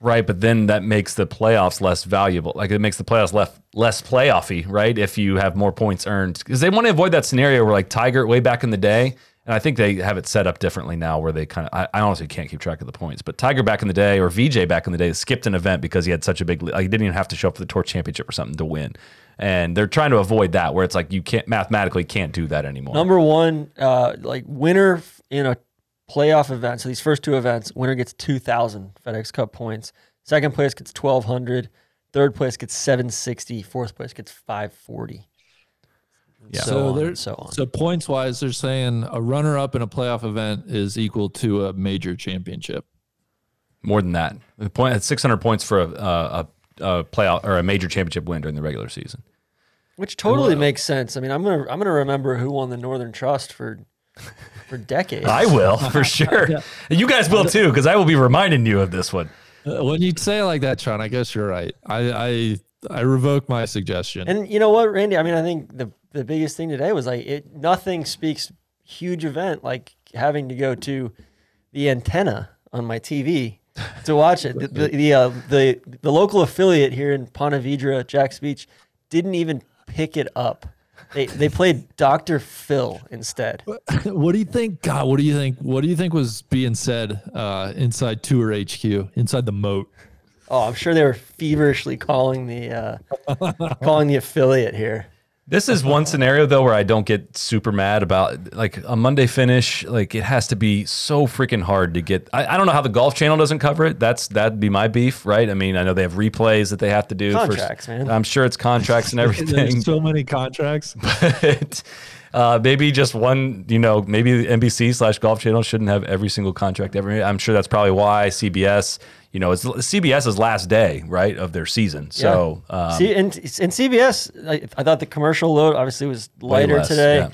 Right, but then that makes the playoffs less valuable. Like it makes the playoffs less less playoffy, right? If you have more points earned, because they want to avoid that scenario where like Tiger way back in the day, and I think they have it set up differently now, where they kind of. I, I honestly can't keep track of the points, but Tiger back in the day or VJ back in the day skipped an event because he had such a big. Like, he didn't even have to show up for the tour championship or something to win, and they're trying to avoid that where it's like you can't mathematically can't do that anymore. Number one, uh, like winner in a playoff event. So these first two events, winner gets two thousand FedEx Cup points. Second place gets twelve hundred. Third place gets seven sixty. Fourth place gets five forty. Yeah. So, So on so on. so points wise, they're saying a runner up in a playoff event is equal to a major championship. More than that, the point six hundred points for a, a, a playoff or a major championship win during the regular season. Which totally makes sense. I mean, I'm gonna I'm gonna remember who won the Northern Trust for for decades. I will for sure. And you guys will too, because I will be reminding you of this one. Uh, When you say it like that, Sean, I guess you're right. I I, I revoke my suggestion. And you know what, Randy? I mean, I think the the biggest thing today was like it. Nothing speaks huge event like having to go to the antenna on my TV to watch it. The the the, uh, the the local affiliate here in Ponte Vedra, Jack's Beach, didn't even pick it up They they played Dr. Phil instead. what do you think? God, what do you think? What do you think was being said uh, inside Tour HQ, inside the moat? Oh, I'm sure they were feverishly calling the uh, calling the affiliate here. This is one scenario though where I don't get super mad about like a Monday finish. Like it has to be so freaking hard to get. I, I don't know how the Golf Channel doesn't cover it. That's that'd be my beef, right? I mean, I know they have replays that they have to do. Contracts, for, man. I'm sure it's contracts and everything. There's so many contracts. but uh, maybe just one. You know, maybe NBC slash Golf Channel shouldn't have every single contract ever. I'm sure that's probably why CBS. You know, it's CBS's last day, right, of their season. So, um, See, and and CBS, I, I thought the commercial load obviously was lighter less, today. yeah.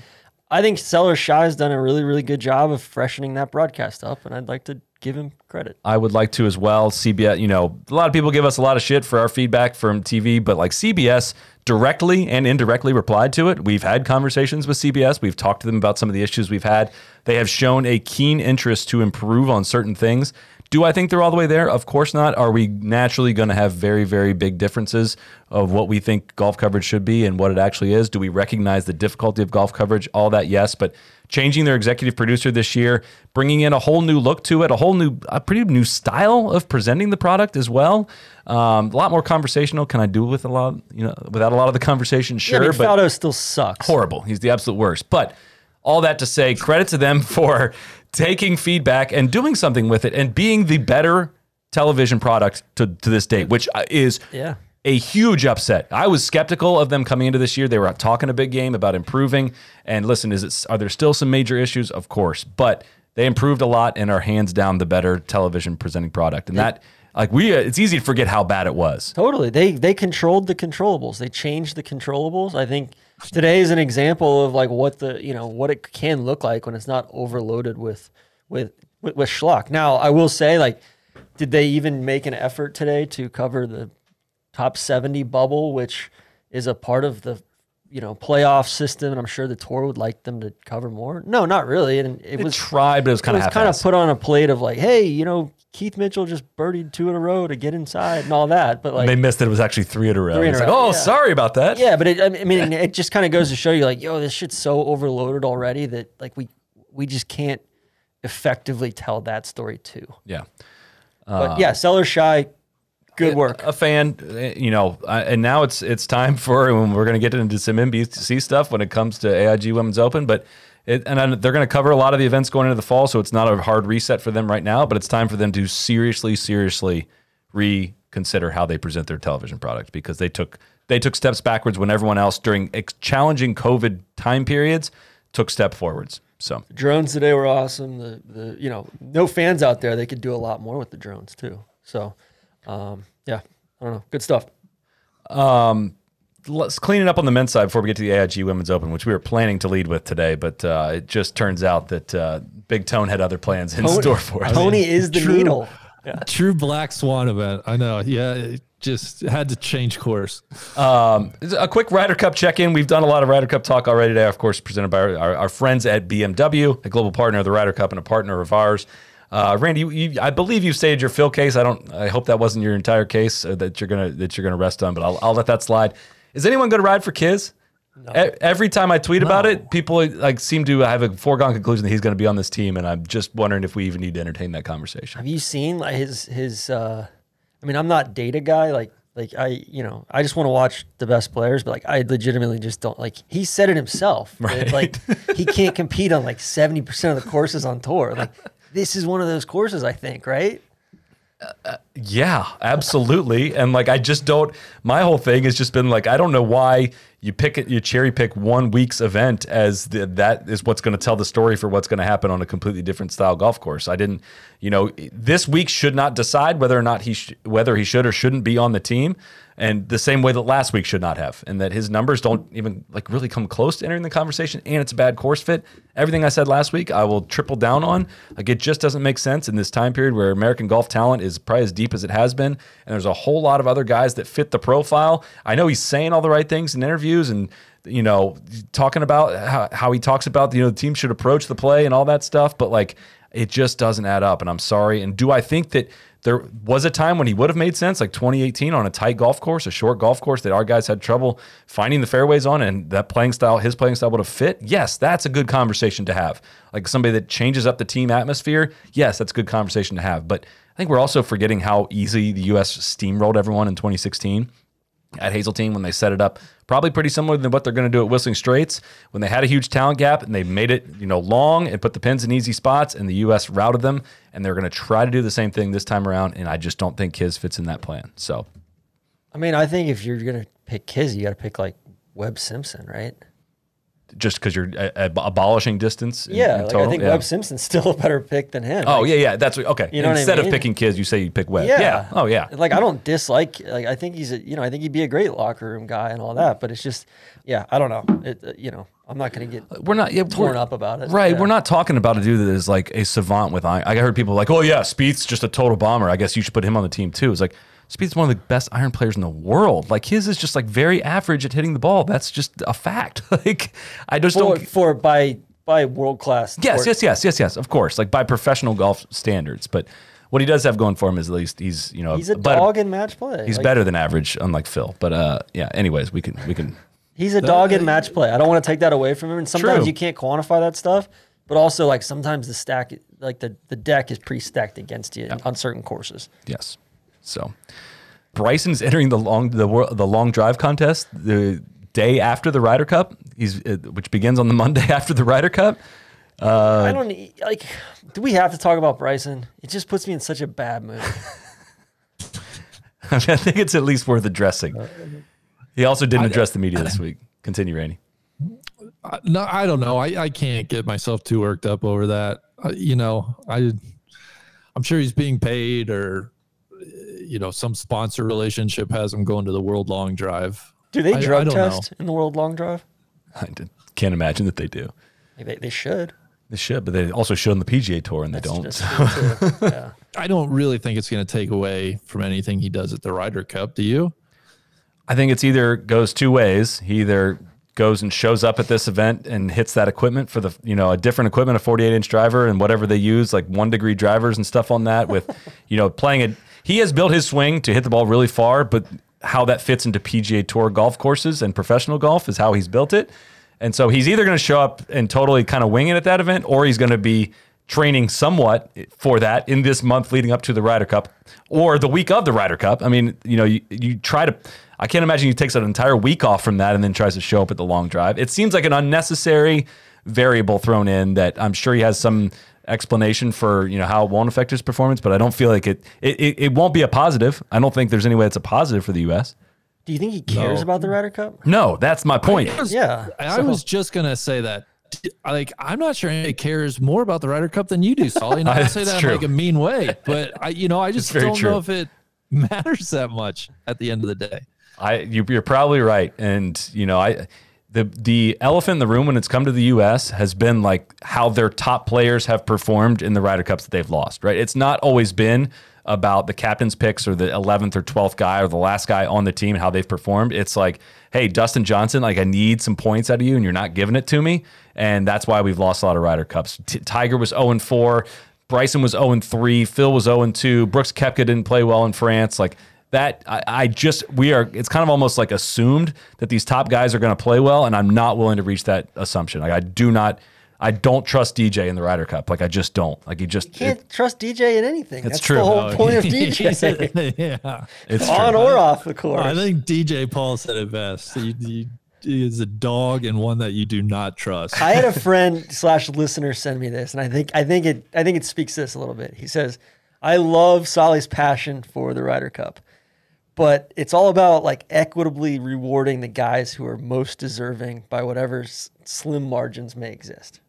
I think Sellers Shy has done a really really good job of freshening that broadcast up, and I'd like to give him credit. I would like to as well. CBS, you know, a lot of people give us a lot of shit for our feedback from TV, but like CBS directly and indirectly replied to it. We've had conversations with CBS. We've talked to them about some of the issues we've had. They have shown a keen interest to improve on certain things. Do I think they're all the way there? Of course not. Are we naturally going to have very, very big differences of what we think golf coverage should be and what it actually is? Do we recognize the difficulty of golf coverage? All that, yes. But changing their executive producer this year, bringing in a whole new look to it, a whole new, a pretty new style of presenting the product as well. Um, a lot more conversational. Can I do with a lot, you know, without a lot of the conversation? Sure, yeah, I mean, but Faldo still sucks. horrible. He's the absolute worst. But all that to say, credit to them for taking feedback and doing something with it and being the better television product to, to this date, which uh, is Yeah. A huge upset. I was skeptical of them coming into this year. They were talking a big game about improving. And listen, is it are there still some major issues? Of course, but they improved a lot and are hands down the better television presenting product. And that like we, uh, it's easy to forget how bad it was. Totally. They they controlled the controllables. They changed the controllables. I think today is an example of like what the you know what it can look like when it's not overloaded with with with, with schlock. Now I will say like, did they even make an effort today to cover the top seventy bubble, which is a part of the you know playoff system? And I'm sure the tour would like them to cover more. No, not really. And it It was tried, but it was kind it of was kind of put on a plate of like, hey, you know, Keith Mitchell just birdied two in a row to get inside and all that. But like, they missed it. It was actually three in a row. Three in a It's like, oh, yeah. sorry about that. yeah, but it, I mean, it just kind of goes to show you, like, yo, this shit's so overloaded already that like we we just can't effectively tell that story too. Yeah. But uh, yeah, Sellers Shy, good work. a fan, uh, you know, and now it's it's time for and we're going to get into some NBC stuff when it comes to AIG Women's Open, but it, and they're going to cover a lot of the events going into the fall, so it's not a hard reset for them right now, but it's time for them to seriously, seriously reconsider how they present their television product because they took they took steps backwards when everyone else during ex- challenging COVID time periods took step forwards. So drones today were awesome. The the you know, no fans out there, they could do a lot more with the drones too. So, um, yeah, I don't know, good stuff. Um, let's clean it up on the men's side before we get to the AIG Women's Open, which we were planning to lead with today, but uh, it just turns out that uh, Big Tone had other plans in store for us. Tony is the true. needle. True black swan event. I know. Yeah, it just had to change course. Um, a quick Ryder Cup check in. We've done a lot of Ryder Cup talk already today, of course, presented by our, our, our friends at BMW, a global partner of the Ryder Cup and a partner of ours. Uh, Randy, you, you, I believe you stated your Phil case. I don't. I hope that wasn't your entire case uh, that you're gonna that you're gonna rest on, but I'll, I'll let that slide. Is anyone going to ride for Kiz? E- Every time I tweet about it, people like seem to have a foregone conclusion that he's going to be on this team, and I'm just wondering if we even need to entertain that conversation. Have you seen like his his? uh I mean, I'm not data guy. Like like I you know I just want to watch the best players, but like I legitimately just don't like. He said it himself. that, Like he can't compete on like seventy percent of the courses on tour. Like this is one of those courses. I think right. Yeah, absolutely. And like, I just don't. My whole thing has just been like, I don't know why you pick it, you cherry pick one week's event as the, that is what's going to tell the story for what's going to happen on a completely different style golf course. I didn't, you know, this week should not decide whether or not he sh- whether he should or shouldn't be on the team. And the same way that last week should not have, and that his numbers don't even like really come close to entering the conversation, and it's a bad course fit. Everything I said last week, I will triple down on. Like it just doesn't make sense in this time period where American golf talent is probably as deep as it has been, and there's a whole lot of other guys that fit the profile. I know he's saying all the right things in interviews and you know talking about how, how he talks about you know the team should approach the play and all that stuff, but like It just doesn't add up. And I'm sorry. And do I think that there was a time when he would have made sense, like 2018 on a tight golf course, a short golf course that our guys had trouble finding the fairways on, and that playing style, his playing style would have fit? Yes, that's a good conversation to have. Like somebody that changes up the team atmosphere, yes, that's a good conversation to have. But I think we're also forgetting how easy the U.S. steamrolled everyone in 2016 at Hazeltine when they set it up. Probably pretty similar than what they're going to do at Whistling Straits when they had a huge talent gap and they made it, you know, long and put the pins in easy spots and the U.S. routed them and they're going to try to do the same thing this time around. And I just don't think Kiz fits in that plan. So, I mean, I think if you're gonna pick Kiz, you got to pick like Webb Simpson, right? Just because you're uh, ab- abolishing distance, in- Yeah, in like? I think Yeah. Webb Simpson's still a better pick than him. Oh Like, yeah, yeah. That's what, okay. You know what I Instead of picking Kiz, you say you pick Webb. Yeah. Yeah. Oh yeah. Like I don't dislike. Like I think he's a. You know, I think he'd be a great locker room guy and all that. But it's just, yeah, I don't know. It. uh, You know, I'm not gonna get. We're not yeah, torn up about it. Right. Yeah. We're not talking about a dude that is like a savant with iron. I heard people like, oh, yeah, Spieth's just a total bomber. I guess you should put him on the team too. It's like, Spieth's one of the best iron players in the world. Like, his is just like very average at hitting the ball. That's just a fact. like, I just for, don't. for by by world class. Yes, yes, yes, yes, yes. Of course, like by professional golf standards. But what he does have going for him is at least he's, you know, He's a better- dog in match play. He's Like, better than average, unlike Phil. But uh, yeah. Anyways, we can we can. He's a dog in match play. I don't want to take that away from him. And sometimes True. you can't quantify that stuff. But also, like sometimes the stack, like the, the deck is pre-stacked against you on certain courses. Yes. So Bryson's entering the long the the long drive contest the day after the Ryder Cup. He's uh, which begins on the Monday after the Ryder Cup. Uh, I don't like. Do we have to talk about Bryson? It just puts me in such a bad mood. I, mean, I think it's at least worth addressing. He also didn't address the media this week. Continue, Randy. I- no, I don't know. I, I can't get myself too worked up over that. Uh, you know, I I'm sure he's being paid or uh, you know some sponsor relationship has him going to the World Long Drive. Do they I- I drug know. test in the World Long Drive? I can't imagine that they do. They, they should. They should, but they also should on the PGA Tour, and they That's don't. So- yeah. I don't really think it's going to take away from anything he does at the Ryder Cup. Do you? I think it's either goes two ways. He either goes and shows up at this event and hits that equipment for the you know a different equipment, a 48 inch driver and whatever they use, like one degree drivers and stuff on that. With you know playing it, he has built his swing to hit the ball really far, but how that fits into PGA Tour golf courses and professional golf is how he's built it. And so he's either going to show up and totally kind of wing it at that event, or he's going to be training somewhat for that in this month leading up to the Ryder Cup or the week of the Ryder Cup. I mean, you know, you, you try to, I can't imagine he takes an entire week off from that and then tries to show up at the long drive. It seems like an unnecessary variable thrown in that I'm sure he has some explanation for, you know, how it won't affect his performance, but I don't feel like it, it, it, it won't be a positive. I don't think there's any way it's a positive for the U.S. Do you think he cares No. about the Ryder Cup? No, that's my point. Yeah. I so- was just gonna say that. Like, I'm not sure anybody cares more about the Ryder Cup than you do, Soly. Not to say That's that in like a mean way, but I, you know, I just don't true. know if it matters that much at the end of the day. I you, you're probably right, and you know I the the elephant in the room when it's come to the U.S. has been like how their top players have performed in the Ryder Cups that they've lost. Right, it's not always been about the captain's picks or the 11th or 12th guy or the last guy on the team and how they've performed. It's like, hey, Dustin Johnson, like I need some points out of you, and you're not giving it to me, and that's why we've lost a lot of Ryder Cups. T- Tiger was 0 and 4. Bryson was 0 and 3. Phil was 0 and 2. Brooks Koepka didn't play well in France. Like that, I, I just, we are, it's kind of almost like assumed that these top guys are going to play well. And I'm not willing to reach that assumption. Like I do not, I don't trust DJ in the Ryder Cup. Like I just don't. Like he just, Can't it- trust DJ in anything. It's That's true. the whole No, point of DJ. yeah, it's On true. or off the course. I think DJ Paul said it best. He, he, he is a dog and one that you do not trust. I had a friend slash listener send me this, and I think I think it I think it speaks this a little bit. He says, "I love Soly's passion for the Ryder Cup, but it's all about like equitably rewarding the guys who are most deserving by whatever s- slim margins may exist."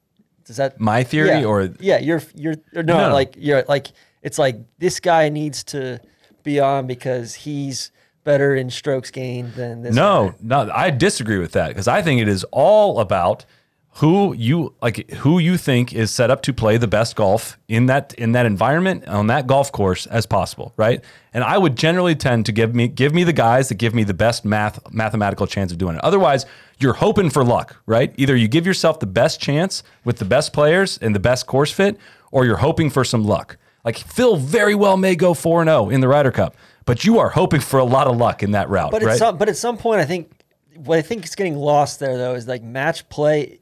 Does that My theory yeah, or yeah, you're you're no, No. like you're like it's like this guy needs to be on because he's better in strokes gained than this. No, guy. no, I disagree with that because I think it is all about who you like who you think is set up to play the best golf in that in that environment on that golf course as possible, right? And I would generally tend to give me give me the guys that give me the best math mathematical chance of doing it. Otherwise, you're hoping for luck, right? Either you give yourself the best chance with the best players and the best course fit, or you're hoping for some luck. Like Phil very well may go 4 0 in the Ryder Cup, but you are hoping for a lot of luck in that route, But right? at some but at some point, I think what I think is getting lost there though is like match play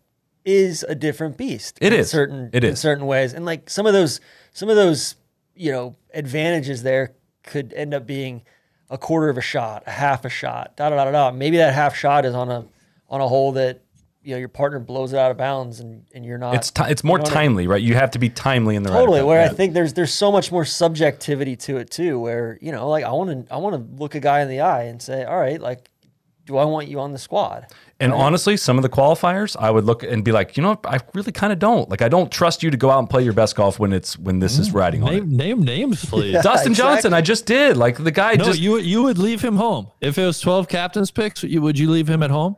is a different beast. It in is. certain It in is. certain ways, and like some of those some of those you know advantages there could end up being a quarter of a shot, a half a shot, da da da da. Maybe that half shot is on a on a hole that you know your partner blows it out of bounds and, and you're not. it's ti it's more you know what I mean? timely, right? You have to be timely in the Totally. Cup, Where yeah. I think there's there's so much more subjectivity to it too. Where you know, like I want to I want to look a guy in the eye and say, all right, like, do I want you on the squad? And honestly, some of the qualifiers, I would look and be like, you know. I really kind of don't. Like, I don't trust you to go out and play your best golf when it's when this is mm, riding on it. Name, name names, please. Dustin exactly. Johnson, I just did. Like the guy No, just you you would leave him home if it was twelve captains picks. You, would you leave him at home?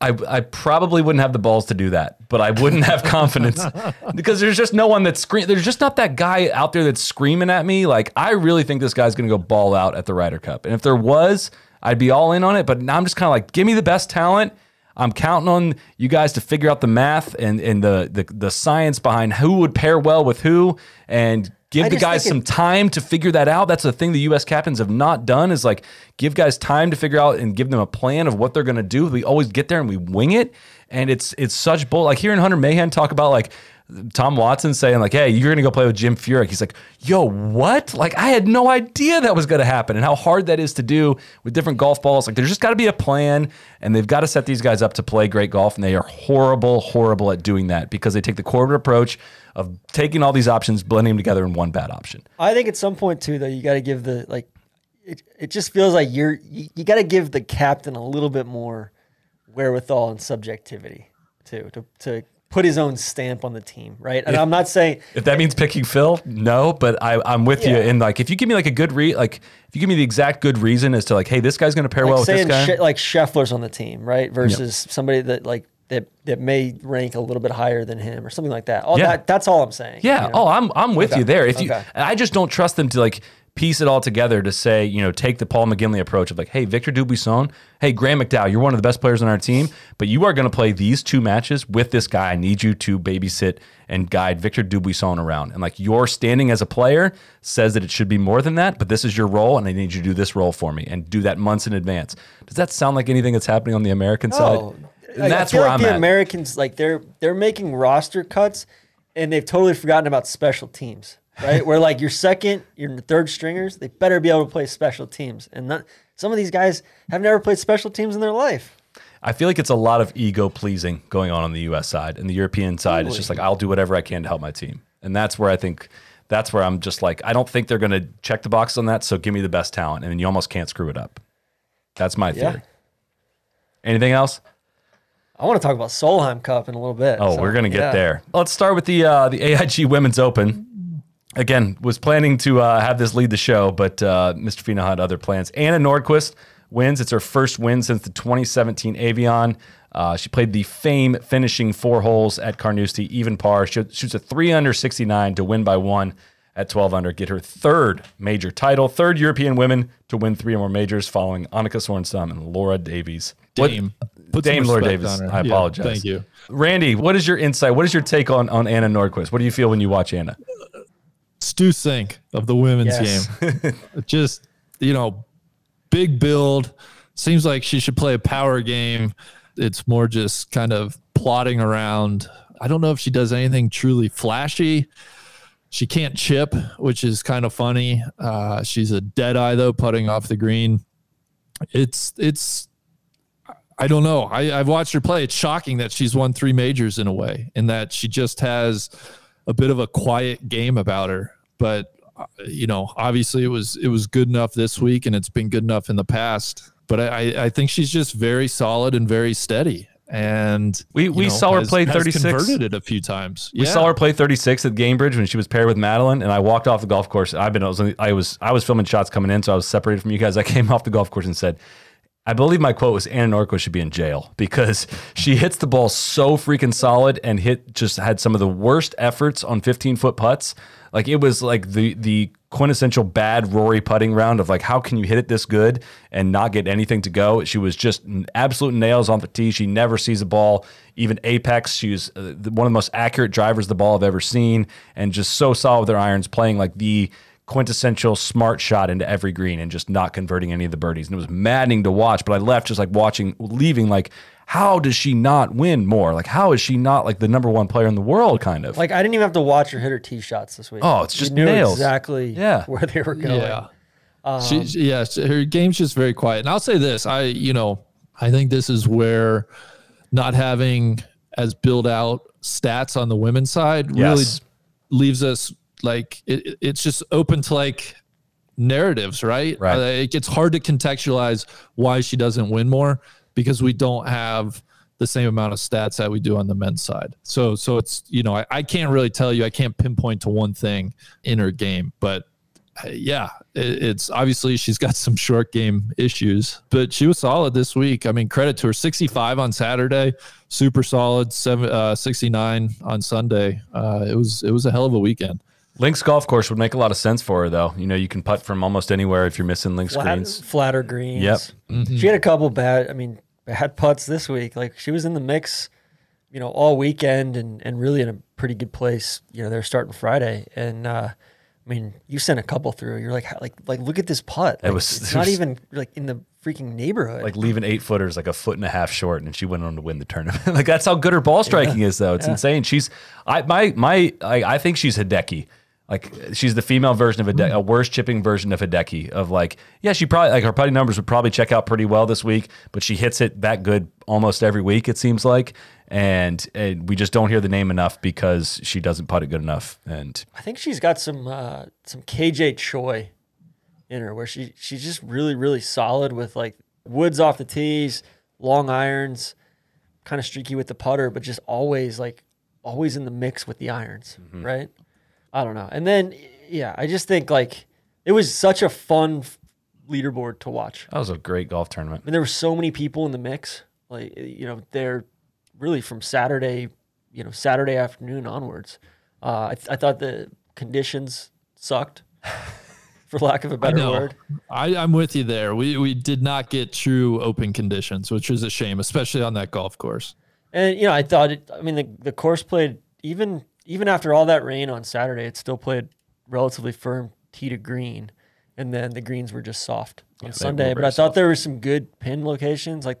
I, I probably wouldn't have the balls to do that, but I wouldn't have confidence because there's just no one that's screaming. There's just not that guy out there that's screaming at me. Like I really think this guy's going to go ball out at the Ryder Cup, and if there was, I'd be all in on it. But now I'm just kind of like, give me the best talent. I'm counting on you guys to figure out the math and and the the, the science behind who would pair well with who, and give I the guys some time to figure that out. That's the thing the U.S. captains have not done is like give guys time to figure out and give them a plan of what they're going to do. We always get there and we wing it, and it's it's such bull. Like hearing Hunter Mahan talk about like Tom Watson saying like, "Hey, you're to go play with Jim Furyk." He's like, "Yo, what?" Like I had no idea that was to happen, and how hard that is to do with different golf balls. Like there's just got to be a plan, and they've got to set these guys up to play great golf, and they are horrible, horrible at doing that because they take the corporate approach of taking all these options, blending them together in one bad option. I think at some point too, though, you got to give the like. It, it just feels like you're you, you got to give the captain a little bit more wherewithal and subjectivity too to to put his own stamp on the team, right? And I'm not saying If that means picking Phil, no, but I, I'm with you. Yeah. And like, if you give me like a good re, like if you give me the exact good reason as to like, hey, this guy's going to pair well with this guy. She- like Scheffler's on the team, right? Versus somebody that like that that may rank a little bit higher than him or something like that. All Yeah. that that's all I'm saying. yeah. you know? Oh, I'm I'm with Okay. you there. If you, I just don't trust them to like piece it all together to say, you know, take the Paul McGinley approach of like, hey, Victor Dubuisson, hey, Graham McDowell, you're one of the best players on our team, but you are going to play these two matches with this guy. I need you to babysit and guide Victor Dubuisson around. And like your standing as a player says that it should be more than that, but this is your role, and I need you to do this role for me and do that months in advance. Does that sound like anything that's happening on the American No. side? Like, And that's where like I'm the at. Americans like they're they're making roster cuts and they've totally forgotten about special teams, right? Where like your second, your third stringers, they better be able to play special teams. And not, some of these guys have never played special teams in their life. I feel like it's a lot of ego pleasing going on on the U.S. side, and the European side is just like I'll do whatever I can to help my team, and that's where I think that's where I'm just like I don't think they're going to check the box on that. So give me the best talent, and then you almost can't screw it up. That's my Yeah. theory. Anything else? I want to talk about Solheim Cup in a little bit. Oh, so, we're gonna get yeah. there. Let's start with the uh, the AIG Women's Open. Again, was planning to uh, have this lead the show, but uh, Mr. Finau had other plans. Anna Nordqvist wins. It's her first win since the 2017 Evian. Uh, she played the Fame finishing four holes at Carnoustie, even par. She shoots a three under 69 to win by one at 12 under, get her third major title, third European women to win three or more majors, following Annika Sorenstam and Laura Davies. Dame. Some Dame Laura respect Davies. on her. I Yeah, apologize. thank you. Randy, what is your insight? What is your take on, on Anna Nordqvist? What do you feel when you watch Anna? Stu Cink of the women's Yes. game. Just, you know, big build. Seems like she should play a power game. It's more just kind of plodding around. I don't know if she does anything truly flashy. She can't chip, which is kind of funny. Uh, she's a dead eye though, putting off the green. It's it's I don't know. I, I've watched her play. It's shocking that she's won three majors in a way, and that she just has a bit of a quiet game about her. But uh, you know, obviously it was it was good enough this week, and it's been good enough in the past. But I, I- think she's just very solid and very steady. And We- we saw her has- play 36. converted it a few times. We saw her play 36 at Gamebridge when she was paired with Madelene, and I walked off the golf course. I've been I was I was I was filming shots coming in, so I was separated from you guys. I came off the golf course and said, I believe my quote was Anna Nordqvist should be in jail because she hits the ball so freaking solid and hit just had some of the worst efforts on 15 foot putts. Like it was like the the quintessential bad Rory putting round of like how can you hit it this good and not get anything to go. She was just absolute nails on the tee. She never sees a ball even apex. She's uh, one of the most accurate drivers the ball I've ever seen and just so solid with her irons playing like the quintessential smart shot into every green and just not converting any of the birdies. And it was maddening to watch, but I left just like watching, leaving like, how does she not win more? Like, how is she not like the number one player in the world? Kind of like I didn't even have to watch her hit her tee shots this week. Oh, it's just you knew nails. exactly Yeah. where they were going. Yeah. she, she- yeah, her game's just very quiet. And I'll say this, I, you know, I think this is where not having as built out stats on the women's side really Yes. leaves us like it, it- it's just open to like narratives, right? Right. Uh, it gets hard to contextualize why she doesn't win more because we don't have the same amount of stats that we do on the men's side. So, so it's you know I, I can't really tell you. I can't pinpoint to one thing in her game, but uh, yeah, it, it's obviously she's got some short game issues, but she was solid this week. I mean, credit to her. 65 on Saturday, super solid. Seven, uh, 69 on Sunday. Uh, it was it was a hell of a weekend. Links golf course would make a lot of sense for her though. You know, you can putt from almost anywhere if you're missing links Flat, greens. flatter greens. Yep. She had a couple bad. I mean, bad putts this week. Like she was in the mix, you know, all weekend and and really in a pretty good place. You know, they're starting Friday, and uh, I mean, you sent a couple through. You're like, like, like, look at this putt. Like, was- it's it not was- even like in the freaking neighborhood. Like leaving eight footers like a foot and a half short, and she went on to win the tournament. like that's how good her ball striking is, though. It's insane. She's I my my I, I think she's Hideki. Like she's the female version of Hideki, a worse chipping version of Hideki. Of like, yeah, she probably like her putting numbers would probably check out pretty well this week, but she hits it that good almost every week. It seems like, and, and we just don't hear the name enough because she doesn't putt it good enough. And I think she's got some uh, some KJ Choi in her, where she she's just really really solid with like woods off the tees, long irons, kind of streaky with the putter, but just always like always in the mix with the irons, right? I don't know. And then yeah, I just think like it was such a fun f- leaderboard to watch. that was a great golf tournament. I mean, there were so many people in the mix. Like you know, they're really from Saturday, you know, Saturday afternoon onwards. Uh, I, th- I thought the conditions sucked, for lack of a better know. word. I, I'm with you there. We we did not get true open conditions, which is a shame, especially on that golf course. And you know, I thought it. I mean, the the course played even even after all that rain on Saturday, it still played relatively firm tee to green, and then the greens were just soft on were Sunday. But I thought there were some good pin locations, like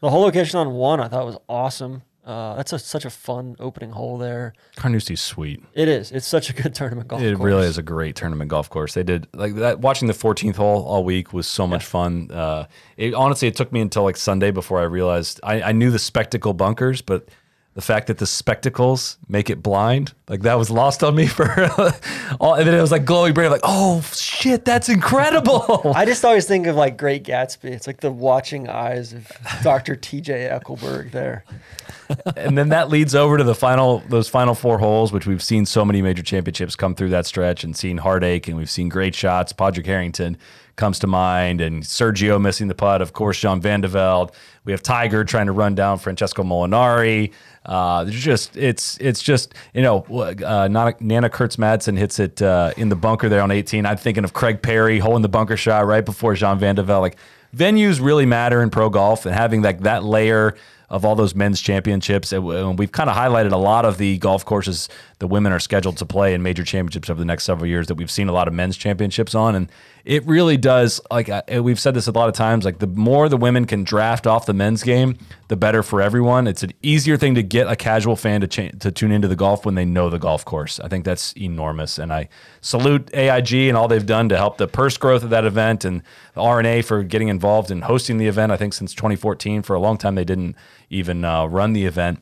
the whole location on one. I thought was awesome. Uh, that's a, such a fun opening hole there. Carnoustie's sweet. It is. It's such a good tournament golf. Course. It course. really is a great tournament golf course. They did like that. Watching the 14th hole all week was so much fun. Uh, it, honestly, it took me until like Sunday before I realized I, I knew the spectacle bunkers, but the fact that the spectacles make it blind, like that was lost on me for all. And then it was like glowing brain, like, oh shit, that's incredible. I just always think of like Great Gatsby. It's like the watching eyes of Dr. T.J. Eckleburg there. and then that leads over to the final those final four holes, which we've seen so many major championships come through that stretch and seen heartache, and we've seen great shots. Padraig Harrington comes to mind, and Sergio missing the putt. Of course, Jean Van de Velde. We have Tiger trying to run down Francesco Molinari. Uh, just it's it's just you know uh, Nanna, Koerstz Madsen hits it uh, in the bunker there on 18. I'm thinking of Craig Parry holding the bunker shot right before Jean Van de. Like venues really matter in pro golf, and having like that layer of all those men's championships. And we've kind of highlighted a lot of the golf courses the women are scheduled to play in major championships over the next several years that we've seen a lot of men's championships on. And it really does, like uh, we've said this a lot of times, like the more the women can draft off the men's game, the better for everyone. It's an easier thing to get a casual fan to, cha- to tune into the golf when they know the golf course. I think that's enormous. And I salute AIG and all they've done to help the purse growth of that event and R&A for getting involved in hosting the event. I think since 2014, for a long time, they didn't even uh, run the event.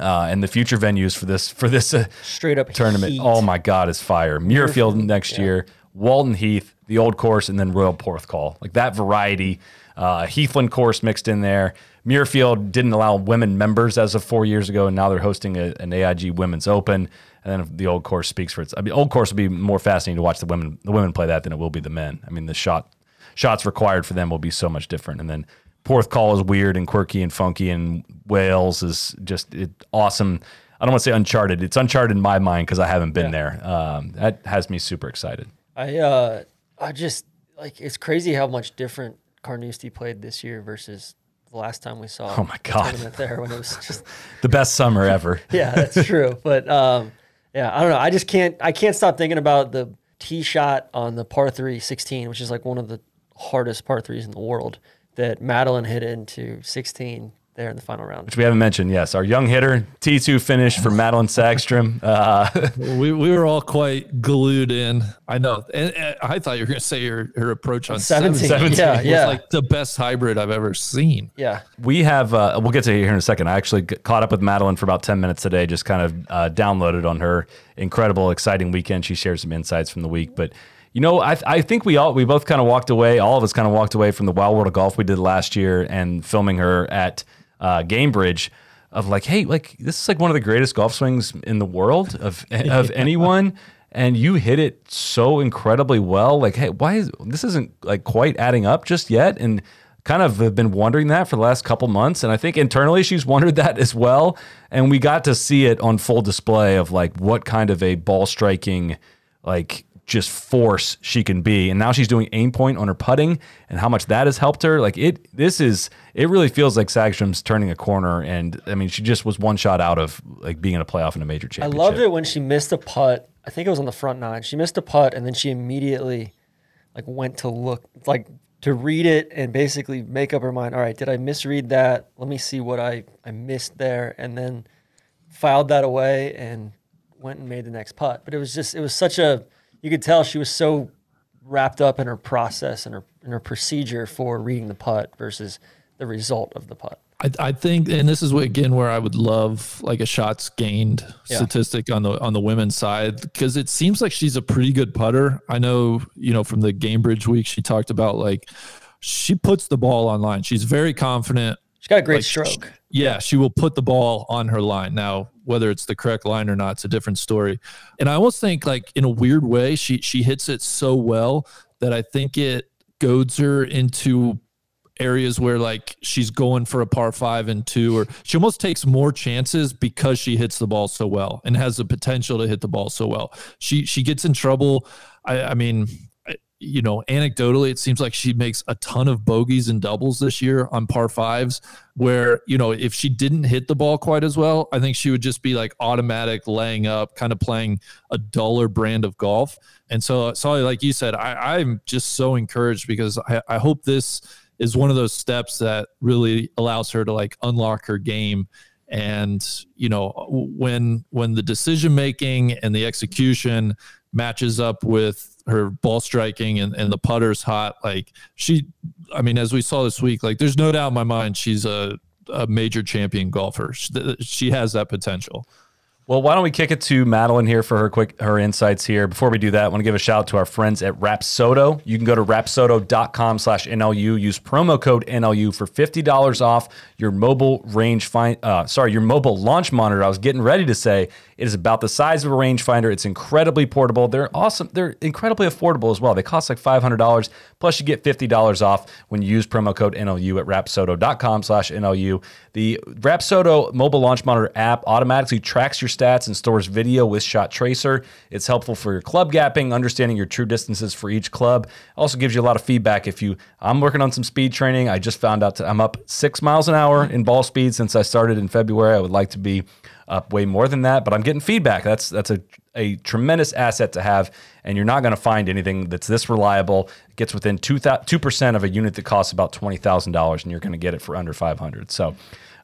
Uh, and the future venues for this for this uh, Straight up tournament. heat. Oh my God, is fire! Muirfield next year, Walton Heath, the old course, and then Royal Porthcawl. Like that variety. Uh, Heathland course mixed in there. Muirfield didn't allow women members as of four years ago, and now they're hosting a, an AIG Women's Open. And then the old course speaks for itself. I mean, old course will be more fascinating to watch the women the women play that than it will be the men. I mean, the shot shots required for them will be so much different. And then Porthcawl is weird and quirky and funky, and Wales is just it, awesome. I don't want to say uncharted. It's uncharted in my mind because I haven't been there. Um, that has me super excited. I uh, I just like it's crazy how much different Carnoustie played this year versus the last time we saw. Oh my God. tournament there when it was just The best summer ever. yeah, that's true. But um, yeah, I don't know. I just can't. I can't stop thinking about the tee shot on the par three 16, which is like one of the hardest par threes in the world that Madelene hit into 16 there in the final round. which we haven't mentioned. Yes, our young hitter T2 finish for Madelene Sagstrom. Uh, we, we were all quite glued in. I know. And, and I thought you were going to say her, her approach on 17. 17, Yeah, was yeah. like the best hybrid I've ever seen. Yeah, we have. Uh, we'll get to it here in a second. I actually g- caught up with Madelene for about ten minutes today. Just kind of uh, downloaded on her incredible, exciting weekend. She shared some insights from the week, but. You know, I, I think we all we both kind of walked away. All of us kind of walked away from the Wild World of Golf we did last year and filming her at uh, Gamebridge of like, hey, like this is like one of the greatest golf swings in the world of of anyone, and you hit it so incredibly well. Like, hey, why is this isn't like quite adding up just yet? And kind of have been wondering that for the last couple months, and I think internally she's wondered that as well. And we got to see it on full display of like what kind of a ball striking like just force she can be. And now she's doing aim point on her putting and how much that has helped her. Like it this is it really feels like Sagstrom's turning a corner and I mean she just was one shot out of like being in a playoff in a major I loved it when she missed a putt. I think it was on the front nine. She missed a putt and then she immediately like went to look like to read it and basically make up her mind. All right, did I misread that? Let me see what I I missed there, and then filed that away and went and made the next putt. But it was just it was such a you could tell she was so wrapped up in her process and her in her procedure for reading the putt versus the result of the putt. I, I think, and this is what, again where I would love like a shots gained Yeah. statistic on the on the women's side because it seems like she's a pretty good putter. I know, you know, from the Gamebridge week, she talked about like she puts the ball online. She's very confident. She's got a great Like, stroke. Yeah, she will put the ball on her line. Now, whether it's the correct line or not, it's a different story. And I almost think like in a weird way, she she hits it so well that I think it goads her into areas where like she's going for a par five and two, or she almost takes more chances because she hits the ball so well and has the potential to hit the ball so well. She she gets in trouble. I, I mean, you know, anecdotally, it seems like she makes a ton of bogeys and doubles this year on par fives. Where you know, if she didn't hit the ball quite as well, I think she would just be like automatic laying up, kind of playing a duller brand of golf. And so, Soly, like you said, I, I'm just so encouraged because I, I hope this is one of those steps that really allows her to like unlock her game and you know when when the decision making and the execution matches up with her ball striking and, and the putter's hot like she i mean as we saw this week like there's no doubt in my mind she's a, a major champion golfer. She, she has that potential Well, why don't we kick it to Madelene here for her quick her insights here. Before we do that, I want to give a shout out to our friends at Rapsodo. You can go to rapsodo.com slash NLU, use promo code NLU for $50 off your mobile range find uh, sorry, your mobile launch monitor. I was getting ready to say it is about the size of a rangefinder. It's incredibly portable. They're awesome. They're incredibly affordable as well. They cost like $500. Plus you get $50 off when you use promo code NLU at rapsodo.com slash NLU. The Rapsodo mobile launch monitor app automatically tracks your stats and stores video with Shot Tracer. It's helpful for your club gapping, understanding your true distances for each club. Also gives you a lot of feedback. If you, I'm working on some speed training. I just found out I'm up six miles an hour in ball speed since I started in February. I would like to be up way more than that, but I'm getting feedback. That's that's a a tremendous asset to have, and you're not going to find anything that's this reliable. It gets within two percent of a unit that costs about twenty thousand dollars, and you're going to get it for under five hundred. So,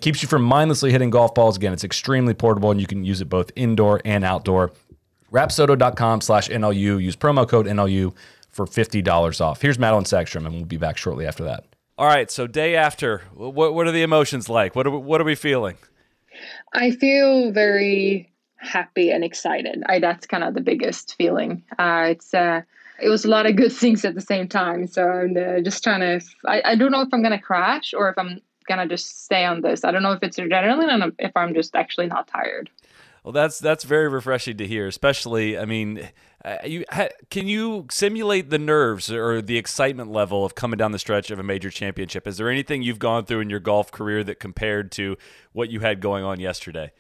keeps you from mindlessly hitting golf balls. Again, it's extremely portable, and you can use it both indoor and outdoor. Rapsodo.com slash NLU. Use promo code NLU for $50 off. Here's Madelene Sagstrom, and we'll be back shortly after that. All right, so day after, what, what are the emotions like? What are, what are we feeling? I feel very happy and excited. I, that's kind of the biggest feeling. Uh, it's uh, it was a lot of good things at the same time. So I'm uh, just trying to. I, I don't know if I'm gonna crash or if I'm gonna just stay on this. I don't know if it's adrenaline and if I'm just actually not tired. Well, that's that's very refreshing to hear. Especially, I mean, uh, you ha, can you simulate the nerves or the excitement level of coming down the stretch of a major championship? Is there anything you've gone through in your golf career that compared to what you had going on yesterday?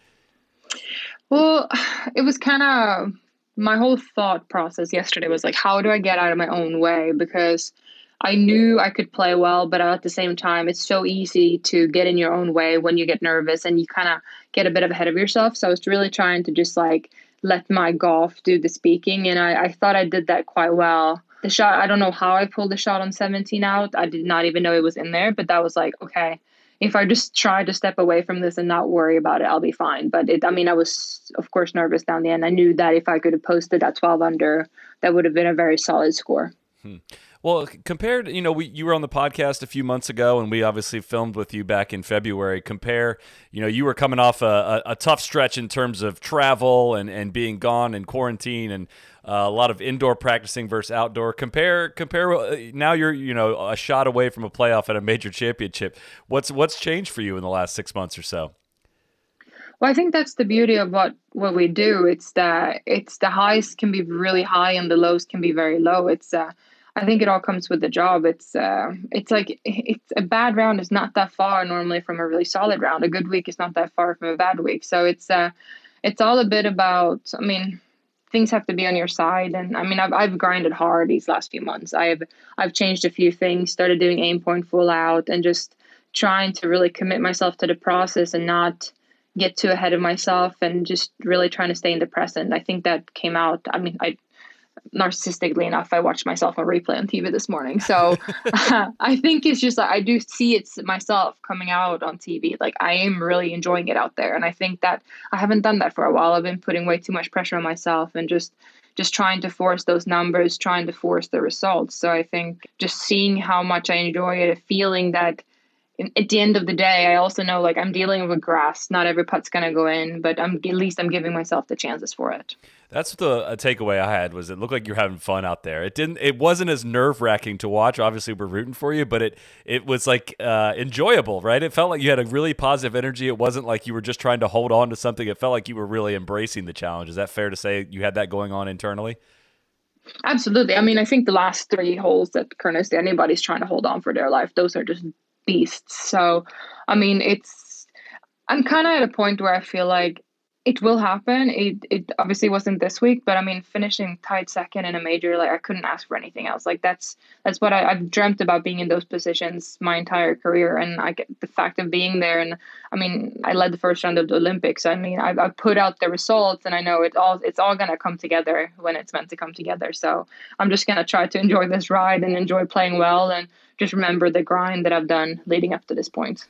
Well, it was kind of my whole thought process yesterday was like, how do I get out of my own way? Because I knew I could play well, but at the same time, it's so easy to get in your own way when you get nervous and you kind of get a bit ahead of yourself. So I was really trying to just like let my golf do the speaking, and I, I thought I did that quite well. The shot, I don't know how I pulled the shot on 17 out. I did not even know it was in there, but that was like, okay, if I just try to step away from this and not worry about it, I'll be fine. But it, I mean, I was, of course, nervous down the end. I knew that if I could have posted that 12 under, that would have been a very solid score. Hmm. Well, compared, you know, we you were on the podcast a few months ago, and we obviously filmed with you back in February. Compare, you know, you were coming off a, a, a tough stretch in terms of travel and, and being gone and quarantine and uh, a lot of indoor practicing versus outdoor. Compare, compare. Uh, now you're, you know, a shot away from a playoff at a major championship. What's what's changed for you in the last six months or so? Well, I think that's the beauty of what what we do. It's that it's the highs can be really high and the lows can be very low. It's uh, I think it all comes with the job. It's uh, it's like it's a bad round is not that far normally from a really solid round. A good week is not that far from a bad week. So it's uh, it's all a bit about. I mean, things have to be on your side, and I mean, I've I've grinded hard these last few months. I've I've changed a few things, started doing aim point full out, and just trying to really commit myself to the process and not get too ahead of myself and just really trying to stay in the present. I think that came out. I mean, I narcissistically enough, I watched myself on replay on TV this morning. So I think it's just I do see it's myself coming out on TV. Like I am really enjoying it out there, and I think that I haven't done that for a while. I've been putting way too much pressure on myself and just just trying to force those numbers, trying to force the results. So I think just seeing how much I enjoy it, a feeling that at the end of the day, I also know like I'm dealing with grass. Not every putt's gonna go in, but I'm at least I'm giving myself the chances for it. That's the takeaway I had was it looked like you're having fun out there. It didn't. It wasn't as nerve wracking to watch. Obviously, we're rooting for you, but it it was like uh, enjoyable, right? It felt like you had a really positive energy. It wasn't like you were just trying to hold on to something. It felt like you were really embracing the challenge. Is that fair to say? You had that going on internally. Absolutely. I mean, I think the last three holes that Carnoustie, anybody's trying to hold on for their life, those are just beasts. So, I mean, it's I'm kind of at a point where I feel like it will happen. It it obviously wasn't this week, but I mean, finishing tied second in a major, like I couldn't ask for anything else. Like that's that's what I, have dreamt about being in those positions my entire career, and I get the fact of being there. And I mean, I led the first round of the Olympics. I mean, I've, I've put out the results, and I know it all it's all gonna come together when it's meant to come together. So I'm just gonna try to enjoy this ride and enjoy playing well, and just remember the grind that I've done leading up to this point.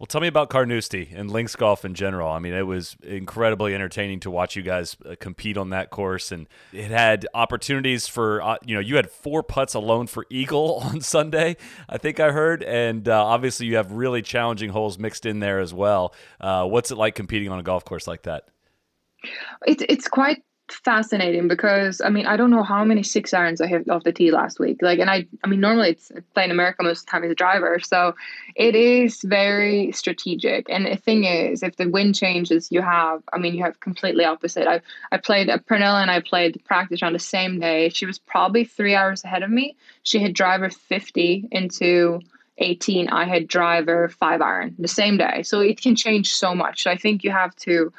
Well, tell me about Carnoustie and links golf in general. I mean, it was incredibly entertaining to watch you guys uh, compete on that course, and it had opportunities for uh, you know you had four putts alone for eagle on Sunday, I think I heard, and uh, obviously you have really challenging holes mixed in there as well. Uh, what's it like competing on a golf course like that? It's it's quite fascinating because I mean I don't know how many six irons I hit off the tee last week. Like, and I I mean normally it's playing America most of the time as a driver, so it is very strategic. And the thing is, if the wind changes, you have I mean you have completely opposite. I I played uh, Pernilla and I played practice on the same day. She was probably three hours ahead of me. She had driver fifty into 18 i had driver 5 iron the same day so it can change so much so i think you have to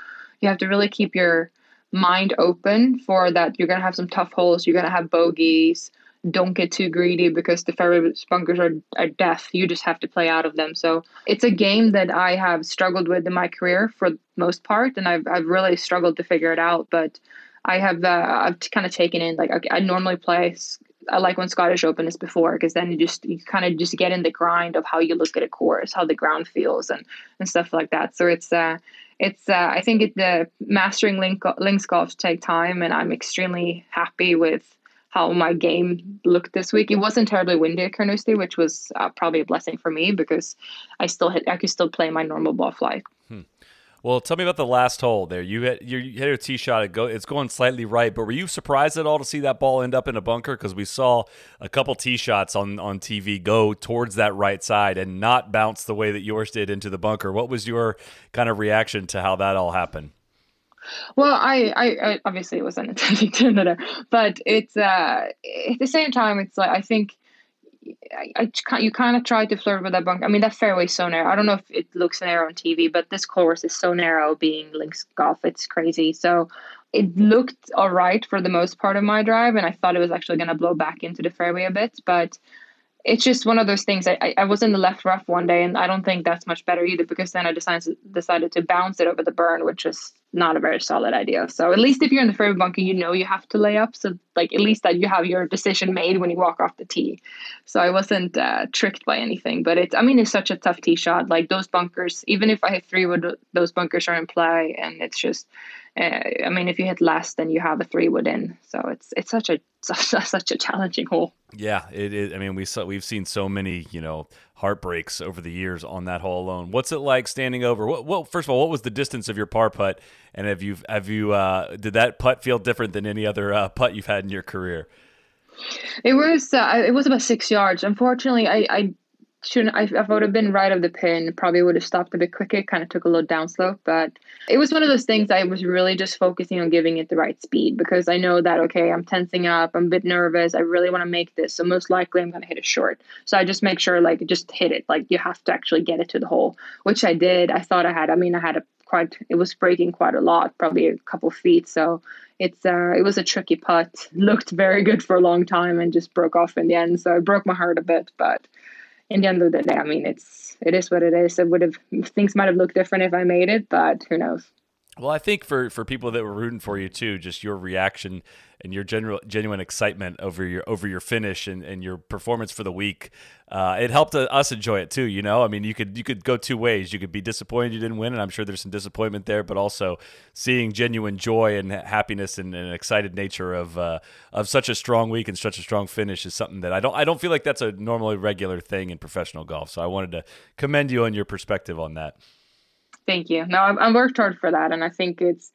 you have to really keep your mind open for that you're going to have some tough holes, you're going to have bogeys. Don't get too greedy because the fairway bunkers are, are death. You just have to play out of them. So it's a game that I have struggled with in my career for most part, and I've, I've really struggled to figure it out. But I have uh, I've kind of taken in like okay, I normally play. I like when Scottish Open is before because then you just you kind of just get in the grind of how you look at a course, how the ground feels, and and stuff like that. So it's uh it's uh, I think it, the mastering link, links golf take time, and I'm extremely happy with how my game looked this week. It wasn't terribly windy at Carnoustie, which was uh, probably a blessing for me because I still hit I could still play my normal ball flight. Hmm. Well, tell me about the last hole there. You hit you hit a tee shot. It go, it's going slightly right, but were you surprised at all to see that ball end up in a bunker? Because we saw a couple tee shots on on TV go towards that right side and not bounce the way that yours did into the bunker. What was your kind of reaction to how that all happened? Well, I, I, I obviously it wasn't intending to another, but it's uh at the same time it's like I think I, I you kind of tried to flirt with that bunker. I mean that fairway is so narrow. I don't know if it looks narrow on TV, but this course is so narrow. Being links golf, it's crazy. So it looked all right for the most part of my drive, and I thought it was actually going to blow back into the fairway a bit, but it's just one of those things. I, I was in the left rough one day, and I don't think that's much better either because then I decided decided to bounce it over the burn, which is not a very solid idea. So at least if you're in the fairway bunker, you know you have to lay up. So like at least that you have your decision made when you walk off the tee. So I wasn't uh, tricked by anything. But it's I mean it's such a tough tee shot. Like those bunkers, even if I hit three wood, those bunkers are in play, and it's just uh, I mean, if you hit less, then you have a three wood in. So it's it's such a such, such a challenging hole. Yeah, it is. I mean, we saw we've seen so many you know heartbreaks over the years on that hole alone. What's it like standing over? What, well, first of all, what was the distance of your par putt, and have you have you uh, did that putt feel different than any other uh, putt you've had in your career? It was uh, it was about six yards. Unfortunately, I, I shouldn't I, if I would have been right of the pin, probably would have stopped a bit quicker. Kind of took a little downslope, but it was one of those things I was really just focusing on giving it the right speed because I know that okay, I'm tensing up, I'm a bit nervous, I really want to make this, so most likely I'm going to hit it short. So I just make sure like just hit it, like you have to actually get it to the hole, which I did. I thought I had. I mean, I had a quite. It was breaking quite a lot, probably a couple feet. So it's uh, it was a tricky putt. Looked very good for a long time and just broke off in the end. So it broke my heart a bit, but in the end of the day, I mean, it's it is what it is. It would have things might have looked different if I made it, but who knows? Well, I think for for people that were rooting for you too, just your reaction and your general genuine excitement over your over your finish and, and your performance for the week, uh, it helped us enjoy it too. You know, I mean, you could you could go two ways. You could be disappointed you didn't win, and I'm sure there's some disappointment there, but also seeing genuine joy and happiness and, and excited nature of uh, of such a strong week and such a strong finish is something that I don't I don't feel like that's a normally regular thing in professional golf. So I wanted to commend you on your perspective on that. Thank you. No, I, I worked hard for that, and I think it's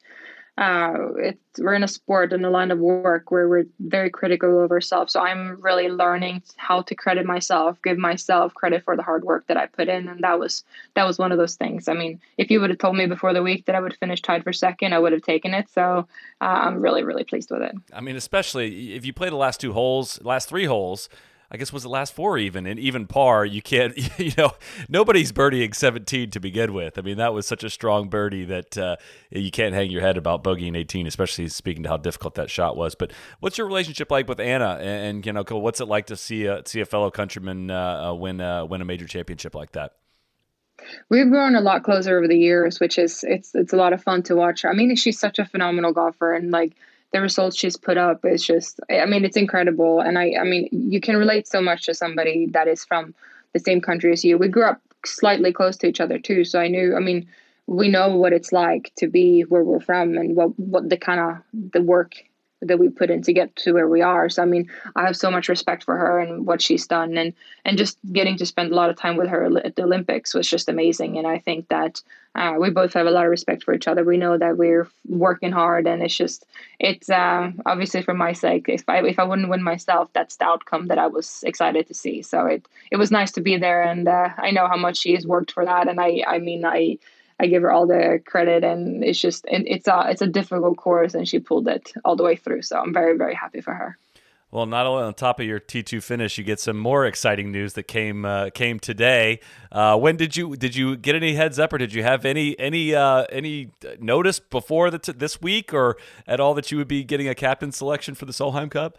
uh, it's we're in a sport and a line of work where we're very critical of ourselves. So I'm really learning how to credit myself, give myself credit for the hard work that I put in, and that was that was one of those things. I mean, if you would have told me before the week that I would finish tied for second, I would have taken it. So uh, I'm really really pleased with it. I mean, especially if you play the last two holes, last three holes I guess was the last four even and even par. You can't, you know, nobody's birdieing 17 to begin with. I mean, that was such a strong birdie that uh, you can't hang your head about bogeying 18, especially speaking to how difficult that shot was. But what's your relationship like with Anna? And, you know, what's it like to see a see a fellow countryman uh, uh win uh, win a major championship like that? We've grown a lot closer over the years, which is it's it's a lot of fun to watch. I mean, she's such a phenomenal golfer, and like the results she's put up is just i mean it's incredible. And i i mean you can relate so much to somebody that is from the same country as you. We grew up slightly close to each other too. So i knew i mean we know what it's like to be where we're from and what what the kind of the work that we put in to get to where we are. So I mean, I have so much respect for her and what she's done, and and just getting to spend a lot of time with her at the Olympics was just amazing. And I think that uh, we both have a lot of respect for each other. We know that we're working hard, and it's just it's uh, obviously for my sake. If I if I wouldn't win myself, that's the outcome that I was excited to see. So it it was nice to be there, and uh, I know how much she has worked for that. And I I mean I I give her all the credit, and it's just and it's a it's a difficult course, and she pulled it all the way through. So I'm very very happy for her. Well, not only on top of your T2 finish, you get some more exciting news that came uh, came today. Uh, when did you did you get any heads up, or did you have any any uh, any notice before the t- this week, or at all that you would be getting a captain selection for the Solheim Cup?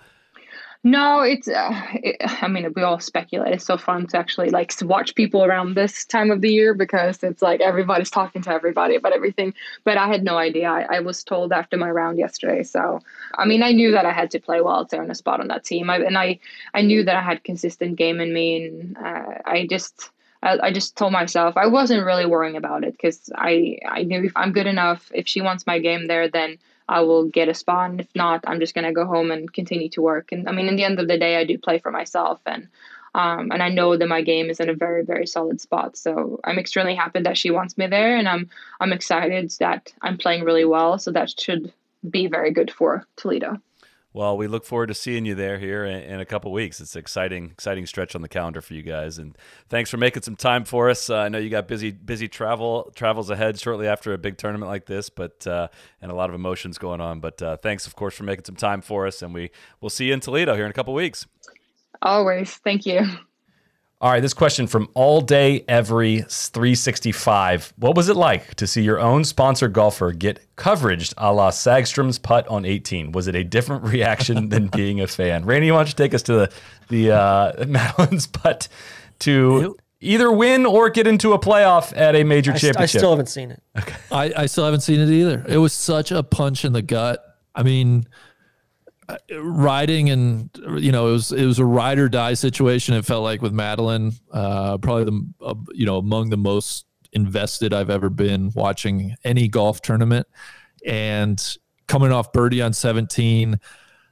No, it's. Uh, it, I mean, we all speculate. It's so fun to actually like watch people around this time of the year because it's like everybody's talking to everybody about everything. But I had no idea. I, I was told after my round yesterday. So, I mean, I knew that I had to play well to earn a spot on that team. I, and I, I knew that I had consistent game in me, and uh, I just. I, just told myself I wasn't really worrying about it because I, I knew if I'm good enough, if she wants my game there, then I will get a spot. And if not, I'm just going to go home and continue to work. And I mean, in the end of the day, I do play for myself. And um, and I know that my game is in a very, very solid spot. So I'm extremely happy that she wants me there, and I'm I'm excited that I'm playing really well. So that should be very good for Toledo. Well, we look forward to seeing you there here in, in a couple weeks. It's an exciting, exciting stretch on the calendar for you guys. And thanks for making some time for us. Uh, I know you got busy, busy travel travels ahead shortly after a big tournament like this, but uh, and a lot of emotions going on. But uh, thanks, of course, for making some time for us. And we we'll see you in Toledo here in a couple weeks. Always. Thank you. All right, this question from All Day Every 365. What was it like to see your own sponsor golfer get coverage a la Sagstrom's putt on 18? Was it a different reaction than being a fan? Randy, why don't you take us to the, the uh, Madelene's putt to either win or get into a playoff at a major I, st- I still haven't seen it. I, I still haven't seen it either. It was such a punch in the gut. I mean, riding and you know it was it was a ride or die situation. It felt like with Madelene, uh, probably the uh, you know among the most invested I've ever been watching any golf tournament, and coming off birdie on 17,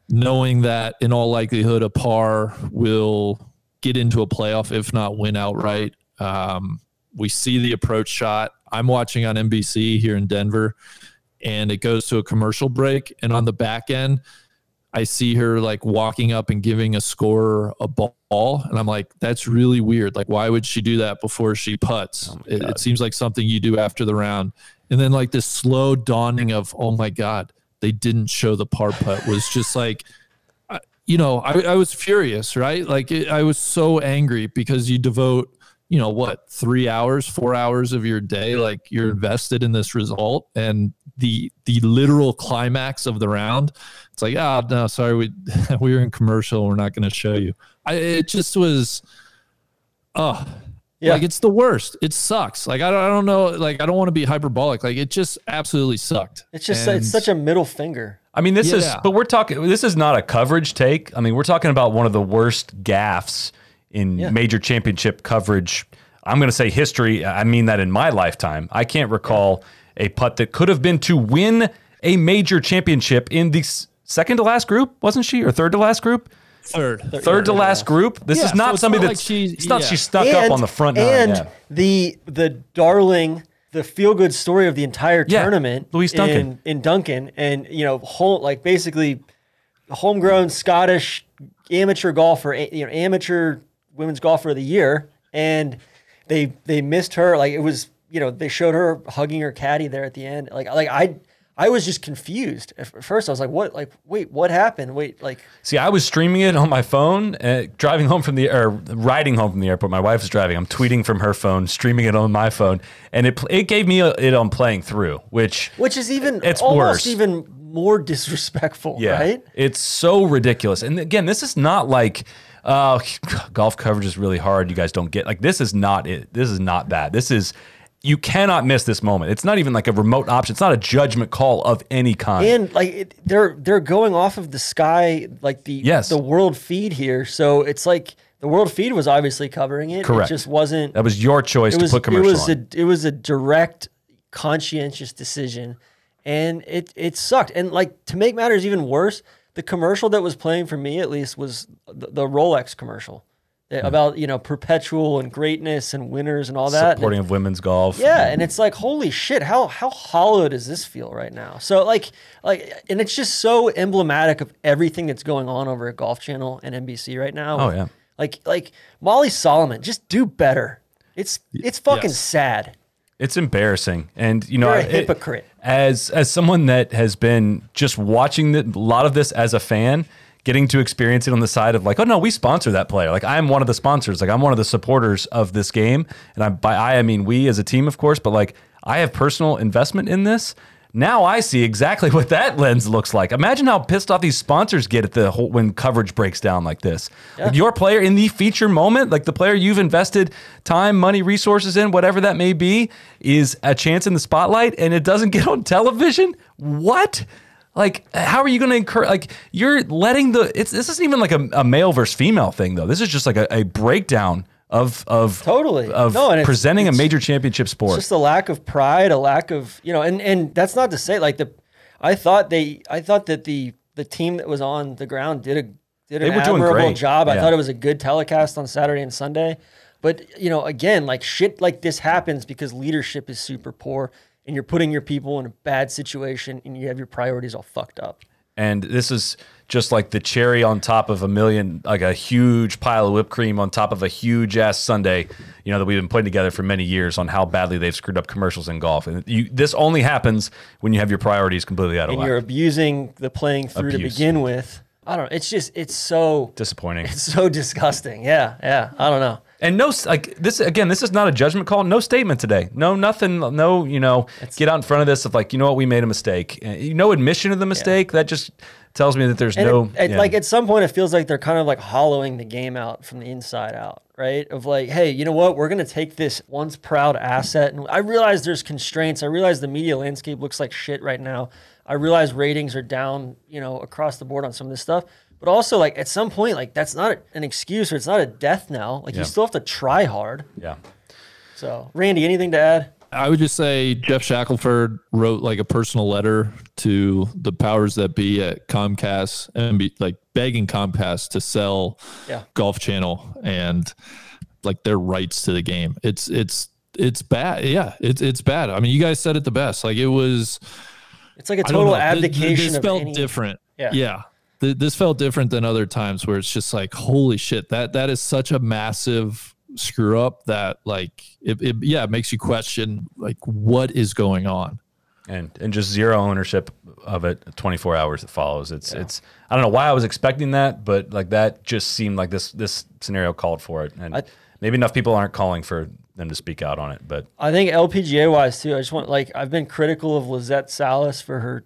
knowing that in all likelihood a par will get into a playoff if not win outright. Um, we see the approach shot. I'm watching on NBC here in Denver, and it goes to a commercial break, and on the back end. I see her like walking up and giving a scorer a ball, and I'm like, that's really weird. Like, why would she do that before she puts? Oh it, it seems like something you do after the round. And then like this slow dawning of, oh my god, they didn't show the par putt was just like, you know, I, I was furious, right? Like, it, I was so angry because you devote, you know, what three hours, four hours of your day, like you're invested in this result, and the the literal climax of the round it's like, ah, oh, no, sorry, we we were in commercial. We're not going to show you. I, it just was, oh, Yeah. like it's the worst. It sucks. Like I don't, I don't know. Like I don't want to be hyperbolic. Like it just absolutely sucked. It's just And- it's such a middle finger. I mean, this is, but we're talking, this is not a coverage take. I mean, we're talking about one of the worst gaffes in Yeah. major championship coverage. I'm going to say history. I mean that in my lifetime. I can't recall a putt that could have been to win a major championship in the second to last group, wasn't she? Or third to last group? third. Third to last group. This Yeah, is not so it's somebody not that's, like she- it's not yeah. she stuck up on the front nine. and yeah. the the darling the feel good story of the entire Yeah, tournament Louise Duncan. in, in Duncan and you know whole like basically homegrown Scottish amateur golfer you know amateur women's golfer of the year and they they missed her like it was you know they showed her hugging her caddy there at the end like like I I was just confused at first I was like what like wait what happened wait like See, I was streaming it on my phone, uh, driving home from the or riding home from the airport. My wife was driving. I'm tweeting from her phone, streaming it on my phone, and it it gave me a, it on playing through, which which is even It's almost worse. even more disrespectful yeah, right it's so ridiculous. And again, this is not like. Uh, golf coverage is really hard. You guys don't get like this is not it. This is not that. This is you cannot miss this moment. It's not even like a remote option. It's not a judgment call of any kind. and like it, they're they're going off of the sky like the Yes. the world feed here so it's like the world feed was obviously covering it Correct. it just wasn't that was your choice was to put commercial it was on. a it was a direct conscientious decision and it it sucked and like to make matters even worse the commercial that was playing for me at least was the, the Rolex commercial uh, about you know perpetual and greatness and winners and all that And Supporting of women's golf. yeah, and it's like, holy shit, how how hollow does this feel right now? So like like and it's just so emblematic of everything that's going on over at Golf Channel and NBC right now. Oh, yeah. Like like Molly Solomon, just do better. It's it's fucking yes. sad. It's embarrassing, and you know, You're a it- hypocrite. As as someone that has been just watching the, a lot of this as a fan, getting to experience it on the side of like, oh no, we sponsor that player. Like I'm one of the sponsors. Like I'm one of the supporters of this game, and I by I I mean we as a team, of course. But like I have personal investment in this. Now I see exactly what that lens looks like. Imagine how pissed off these sponsors get at the whole when coverage breaks down like this. Like your player in the feature moment, like the player you've invested time, money, resources in, whatever that may be, is a chance in the spotlight and it doesn't get on television? What? Like, how are you going to encourage? Like, you're letting the. It's this isn't even like a, a male versus female thing though. This is just like a, a breakdown of of Totally. of No, and presenting a major championship sport. It's just a lack of pride, a lack of you know, and and that's not to say like the. I thought they, I thought that the the team that was on the ground did a did They an admirable job. I Yeah. thought it was a good telecast on Saturday and Sunday, but you know, again, like shit like this happens because leadership is super poor, and you're putting your people in a bad situation, and you have your priorities all fucked up. and this is just like the cherry on top of a million, like a huge pile of whipped cream on top of a huge ass Sunday, you know, that we've been putting together for many years on how badly they've screwed up commercials in golf. And you, this only happens when you have your priorities completely out of and whack. you're abusing the playing through Abuse. to begin with. I don't know. It's just it's so Disappointing. it's so disgusting. Yeah, yeah. I don't know. And no, like this again, this is not a judgment call. No statement today. No, nothing. No, you know, get out in front of this of like, you know what, we made a mistake. Uh, No admission of the mistake. That just tells me that there's And no. it, it- yeah. like at some point, it feels like they're kind of like hollowing the game out from the inside out, right? Of like, hey, you know what? We're gonna take this once proud asset, and I realize there's constraints. I realize the media landscape looks like shit right now. I realize ratings are down, you know, across the board on some of this stuff. But also, like at some point, like that's not an excuse or it's not a death knell. Like Yeah. you still have to try hard. yeah. So, Randy, anything to add? I would just say Geoff Shackelford wrote like a personal letter to the powers that be at Comcast and be like begging Comcast to sell Yeah. Golf Channel and like their rights to the game. It's it's it's bad. Yeah, it's it's bad. I mean, you guys said it the best. Like it was It's like a total know. Th- th- abdication This of felt any. different. Yeah. Yeah. Th- This felt different than other times where it's just like, holy shit, that that is such a massive screw up that like it, it yeah, it makes you question like what is going on. and and just zero ownership of it 24 hours that follows it's it's i don't know why i was expecting that but like that just seemed like this this scenario called for it and I- maybe enough people aren't calling for them to speak out on it but I think LPGA wise too. I just want like I've been critical of Lizette Salas for her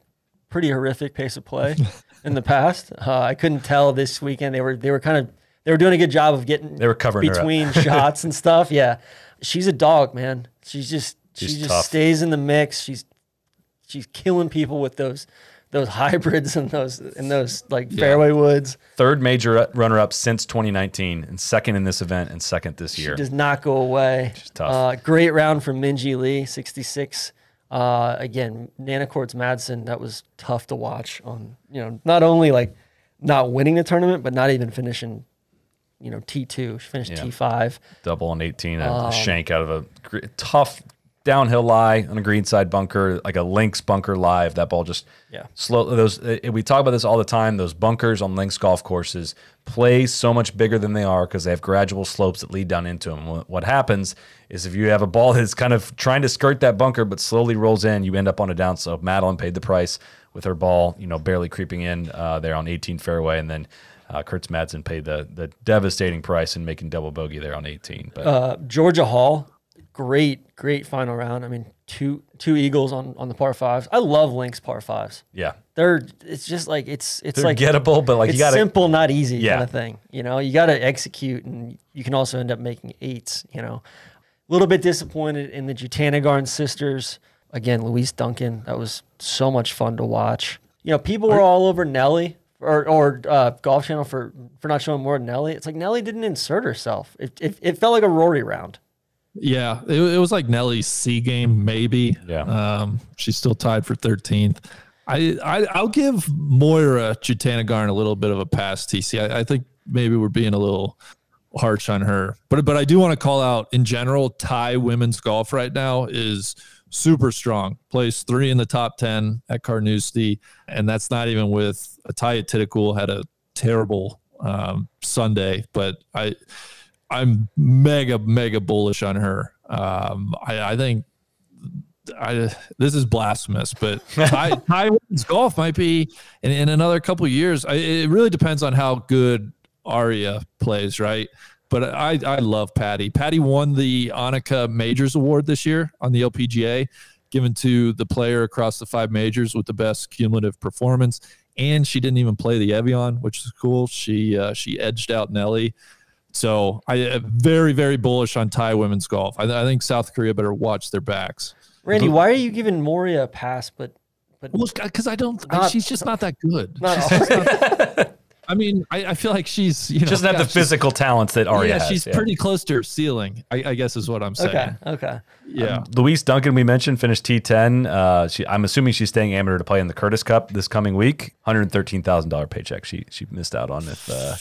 pretty horrific pace of play in the past. Uh, I couldn't tell this weekend they were they were kind of they were doing a good job of getting They were covering between shots and stuff. Yeah, she's a dog, man. She's just She's she just tough. stays in the mix. She's she's killing people with those those hybrids and those and those like fairway woods. third major runner up since 2019 and second in this event and second this year does not go away. She's tough. Uh, great round from Minji Lee, 66. Uh, again, Nanna Koerstz Madsen, that was tough to watch on, you know, not only like not winning the tournament, but not even finishing, you know, T2. She finished Yeah. T5. double on 18 a, Um, shank out of a tough downhill lie on a greenside bunker like a links bunker live that ball just Yeah. slow those uh, we talk about this all the time those bunkers on links golf courses play so much bigger than they are because they have gradual slopes that lead down into them what, what happens is if you have a ball that's kind of trying to skirt that bunker but slowly rolls in you end up on a downslope Madelene paid the price with her ball you know barely creeping in uh, there on 18 fairway and then uh, Koerstz Madsen paid the the devastating price in making double bogey there on 18 but Uh, Georgia Hall, great, great final round. I mean, two two eagles on, on the par fives. I love links par fives. yeah They're, it's just like, it's, it's they're like, gettable, but like you got simple, not easy Yeah. kind of thing. You know, you got to execute, and you can also end up making eights. You know, a little bit disappointed in the Jutanugarn sisters. Again, Louise Duncan. That was so much fun to watch. You know, people were all over Nelly or or uh, Golf Channel for for not showing more Nelly. It's like Nelly didn't insert herself. It it, it felt like a Rory round. Yeah, it, it was like Nelly's C game, maybe. Yeah. Um, she's still tied for 13th. I, I I'll give Moriya Jutanugarn a little bit of a pass. TC. I, I think maybe we're being a little harsh on her, but but I do want to call out in general. Thai women's golf right now is super strong. Placed three in the top 10 at Carnoustie, and that's not even with Atthaya Thitikul had a terrible um, Sunday, but I. I'm mega mega bullish on her. Um, I, I think I this is blasphemous, but Thai women's golf might be in, in another couple of years. I, it really depends on how good Ariya plays, right? But I I love Patty. Patty won the Annika Majors Award this year on the LPGA, given to the player across the five majors with the best cumulative performance. And she didn't even play the Evian, which is cool. She uh, she edged out Nelly. So I am very, very bullish on Thai women's golf. I, I think South Korea better watch their backs. Randy, why are you giving Moriya a pass? But but Well, because I don't. Not- she's just not that good. not I mean, I, I feel like she's you know doesn't have the physical talents that Ariya yeah, has. she's pretty close to her ceiling. I, I guess is what I'm saying. okay. Okay. Yeah. Louise Duncan, we mentioned, finished T10. Uh, she, I'm assuming she's staying amateur to play in the Curtis Cup this coming week. $113,000 paycheck she she missed out on if uh,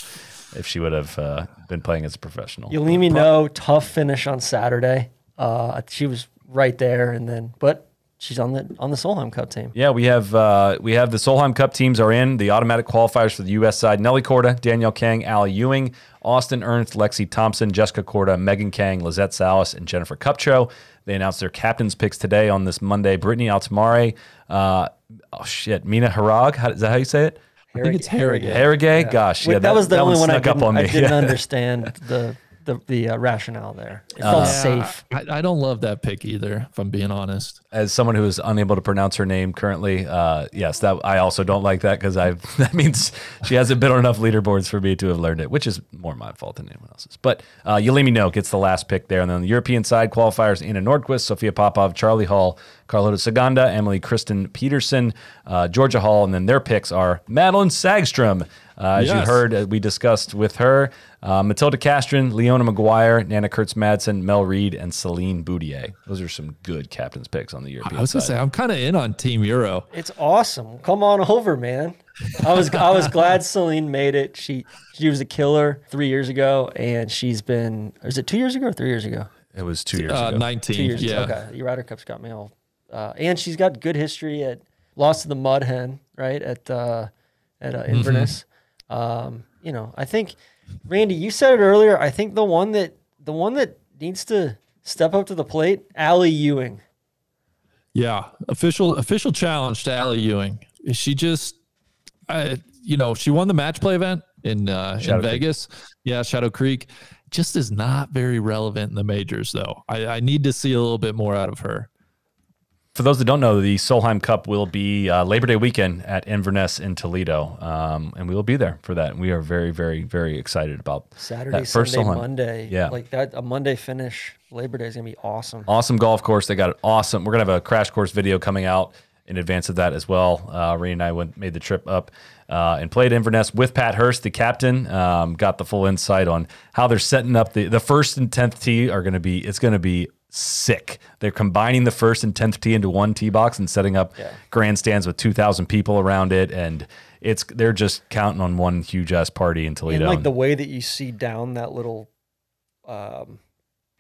if she would have uh, been playing as a professional. You let me know. Tough finish on Saturday. Uh, she was right there, and then but she's on the on the Solheim Cup team. Yeah, we have uh, we have the Solheim Cup teams are in the automatic qualifiers for the U.S. side. Nelly Korda, Danielle Kang, Ally Ewing, Austin Ernst, Lexi Thompson, Jessica Korda, Megan Khang, Lizette Salas, and Jennifer Kupcho. They announced their captains picks today on this Monday. Brittany Altomare, uh, oh shit, Mina Harigae, how, is that how you say it? I think it's Harrogate. Harrogate, gosh, Wait, yeah, that, was the only one I snuck didn't, on me. I didn't understand the the, the uh, rationale there. It felt safe. I, I don't love that pick either, if I'm being honest. as someone who is unable to pronounce her name currently, uh, yes, that I also don't like that because I that means she hasn't been on enough leaderboards for me to have learned it, which is more my fault than anyone else's. But uh, Yealimi Noh gets the last pick there, and then on the European side qualifiers: Anna Nordqvist, Sophia Popov, Charley Hull, Carlota Ciganda, Emily Kristine Pedersen, uh, Georgia Hall, and then their picks are Madelene Sagstrom. Uh, as you heard, uh, we discussed with her uh, Matilda Castren, Leona Maguire, Nanna Koerstz Madsen, Mel Reid, and Celine Boutier. Those are some good captain's picks on the European I was gonna say I'm kind of in on Team Euro. It's awesome. Come on over, man. I was I was glad Celine made it. She she was a killer three years ago, and she's been. Is it two years ago or three years ago? It was two years Uh, ago. 19. Two years yeah. ago. Okay, the Ryder Cup's got me all. Uh, and she's got good history at lost to the Mud Hen, right at uh, at uh, Inverness. Um, you know, I think Randy, you said it earlier. I think the one that the one that needs to step up to the plate, Ally Ewing. Yeah, official official challenge to Ally Ewing. She just, I, you know, she won the match play event in uh, Shadow in Creek. Vegas. Yeah, Shadow Creek. Just is not very relevant in the majors, though. I, I need to see a little bit more out of her. For those that don't know, the Solheim Cup will be uh, Labor Day weekend at Inverness in Toledo, um, and we will be there for that. And we are very, very, very excited about Saturday, first Sunday, Solheim. Monday. Yeah. like that. A Monday finish. Labor Day is gonna be awesome. Awesome golf course. They got an awesome. We're gonna have a crash course video coming out in advance of that as well. Uh, Ray and I went made the trip up uh, and played Inverness with Pat Hurst, the captain. Um, got the full insight on how they're setting up the the first and tenth tee are gonna be. It's gonna be sick. They're combining the first and tenth tee into one tee box and setting up grandstands with two thousand people around it, and it's they're just counting on one huge ass party in Toledo. And like the way that you see down that little, um,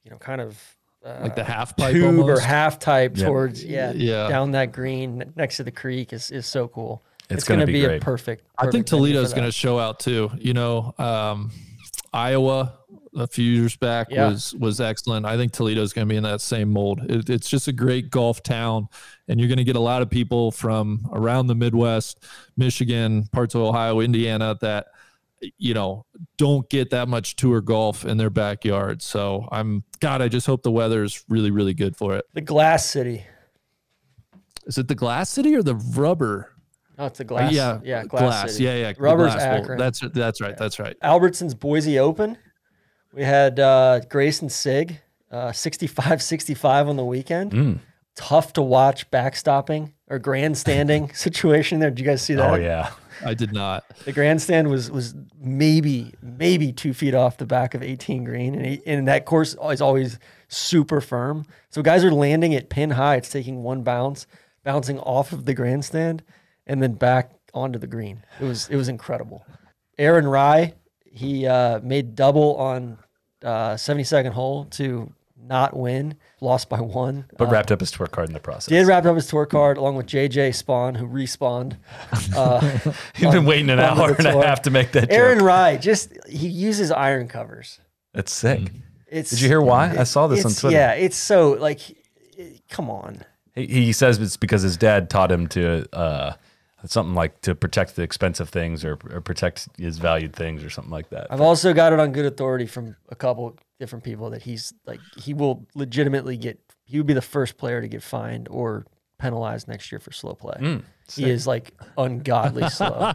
you know, kind of uh, Like the half pipe tube or half type Yep. towards yeah, Yeah. down that green next to the creek is is so cool. It's going gonna be be, great. a perfect. I think perfect venue Toledo's going to show out too. You know, um, Iowa a few years back Yeah. was was excellent. I think Toledo's going to be in that same mold. It, it's just a great golf town, and you're going to get a lot of people from around the Midwest, Michigan, parts of Ohio, Indiana that you know don't get that much tour golf in their backyard. So I'm God. I just hope the weather is really really good for it. the Glass City. Is it the Glass City or the Rubber? Oh, it's the Glass. yeah, yeah, Glass. City. Yeah, yeah. Rubber's Glass. Akron. That's that's right. That's right. Albertson's Boise Open. We had uh, and Sig, uh, 65-65 on the weekend. Mm. Tough to watch backstopping or grandstanding situation there. Did you guys see that? oh yeah, I did not. The grandstand was was maybe maybe two feet off the back of 18 green, and, he, and that course is always super firm. So guys are landing at pin high. It's taking one bounce, bouncing off of the grandstand, and then back onto the green. It was it was incredible. Aaron Rai, he uh, made double on uh, 72nd hole to not win, lost by one. but Uh, wrapped up his tour card in the process. did wrap up his tour card along with JJ Spaun, who respawned. Uh, He's been waiting an hour and a tour. half to make that. Aaron joke. Rai, just he uses iron covers. That's sick. It's, Did you hear why? I saw this on Twitter. Yeah, it's so like, it- come on. He, he says it's because his dad taught him to uh, something like to protect the expensive things or, or protect his valued things or something like that. I've also got it on good authority from a couple different people that he's like he will legitimately get he would be the first player to get fined or penalized next year for slow play. Mm, he is like ungodly slow.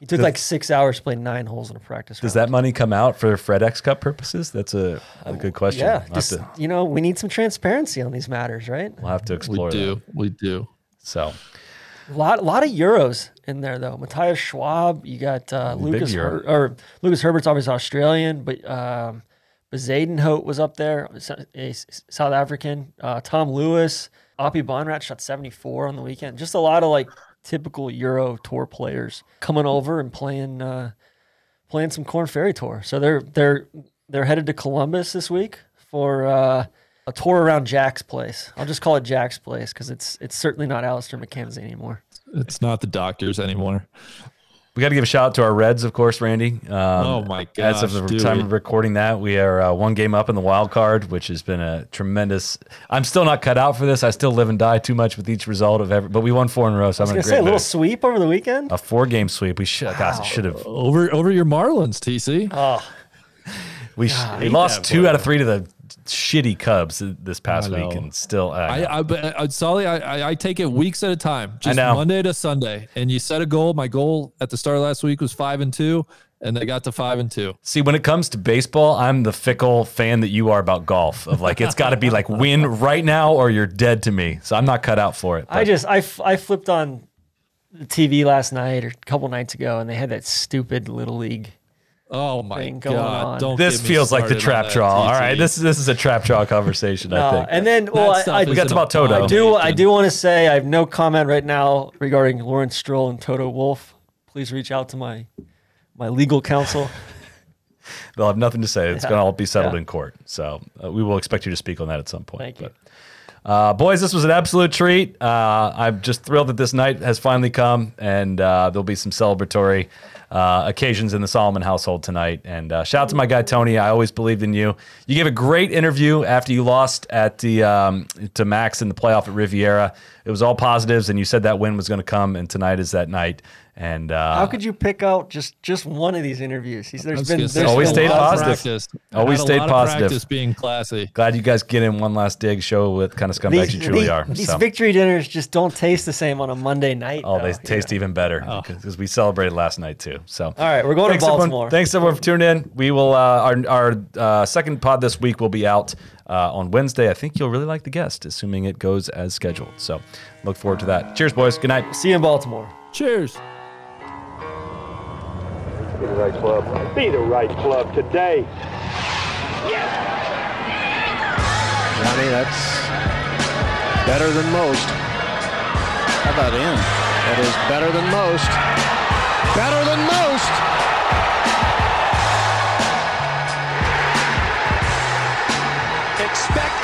He took like six hours to play nine holes in a practice. Does round. that money come out for FedEx Cup purposes? That's a, a good question. Yeah, we'll, just to, you know, we need some transparency on these matters, right? we'll have to explore. We do. that. We do. So A lot, lot of euros in there though. Matthias Schwab, you got uh, Lucas Her- or Lucas Herbert's obviously Australian, but um, but Bezuidenhout was up there, a South African. Uh, Tom Lewis, Oppie Bonrat shot 74 on the weekend. Just a lot of like typical Euro Tour players coming over and playing uh, playing some Korn Ferry Tour. So they're they're they're headed to Columbus this week for uh, a tour around Jack's place. I'll just call it Jack's place because it's it's certainly not Alister MacKenzie anymore. It's not the doctors anymore. We got to give a shout out to our Reds, of course, Randy. Um, Oh my god! As of the dude. time of recording that, we are uh, one game up in the wild card, which has been a tremendous. I'm still not cut out for this. I still live and die too much with each result of every. But we won four in a row, so I was I'm gonna a say a little mood. sweep over the weekend. A four game sweep. We should. Gosh, should have. Over over your Marlins, TC. Oh, We, sh- we lost two out of three to the shitty Cubs this past week, and still. Uh, I, I, but, uh, Soly, I, I, I take it weeks at a time, just. Monday to Sunday. And you set a goal. My goal at the start of last week was five and two, and they got to five and two. See, when it comes to baseball, I'm the fickle fan that you are about golf. Of like, it's got to be like win right now, or you're dead to me. So I'm not cut out for it. I but- just I, f- I flipped on the TV last night or a couple nights ago, and they had that stupid little league. Oh my Thing going god! on. Don't. This feels like the trap that, draw. All TC. right, this is this is a trap draw conversation. I think. and then, well, I, stuff I, is We got an about Toto. I do I do want to say I have no comment right now regarding Lawrence Stroll and Toto Wolff. Please reach out to my my legal counsel. They'll have nothing to say. It's Yeah. going to all be settled Yeah. in court. So uh, we will expect you to speak on that at some point. Thank you. But, uh, boys, this was an absolute treat. Uh, I'm just thrilled that this night has finally come, and uh, there'll be some celebratory uh, occasions in the Solomon household tonight. And uh, shout out to my guy Tony. I always believed in you. You gave a great interview after you lost at the um, to Max in the playoff at Riviera. It was all positives, and you said that win was going to come, and tonight is that night. And uh, How could you pick out just just one of these interviews? He's, I there's was been there's Always been stayed positive. Practice. Always stayed positive. Practice being classy. glad you guys get in one last dig show with kind of scumbags These, you truly these- are. these So. victory dinners just don't taste the same on a Monday night. Oh, though, they you taste know? even better because we celebrated last night too. So, All right, we're going to thanks everyone- Baltimore. thanks everyone for tuning in. We will uh, our our uh, second pod this week will be out uh, on Wednesday. I think you'll really like the guest, assuming it goes as scheduled. So, look forward to that. Cheers, boys. Good night. See you in Baltimore. Cheers. Be the right club. Be the right club today. Johnny, that's better than most. How about in? That is better than most. Better than most. Expect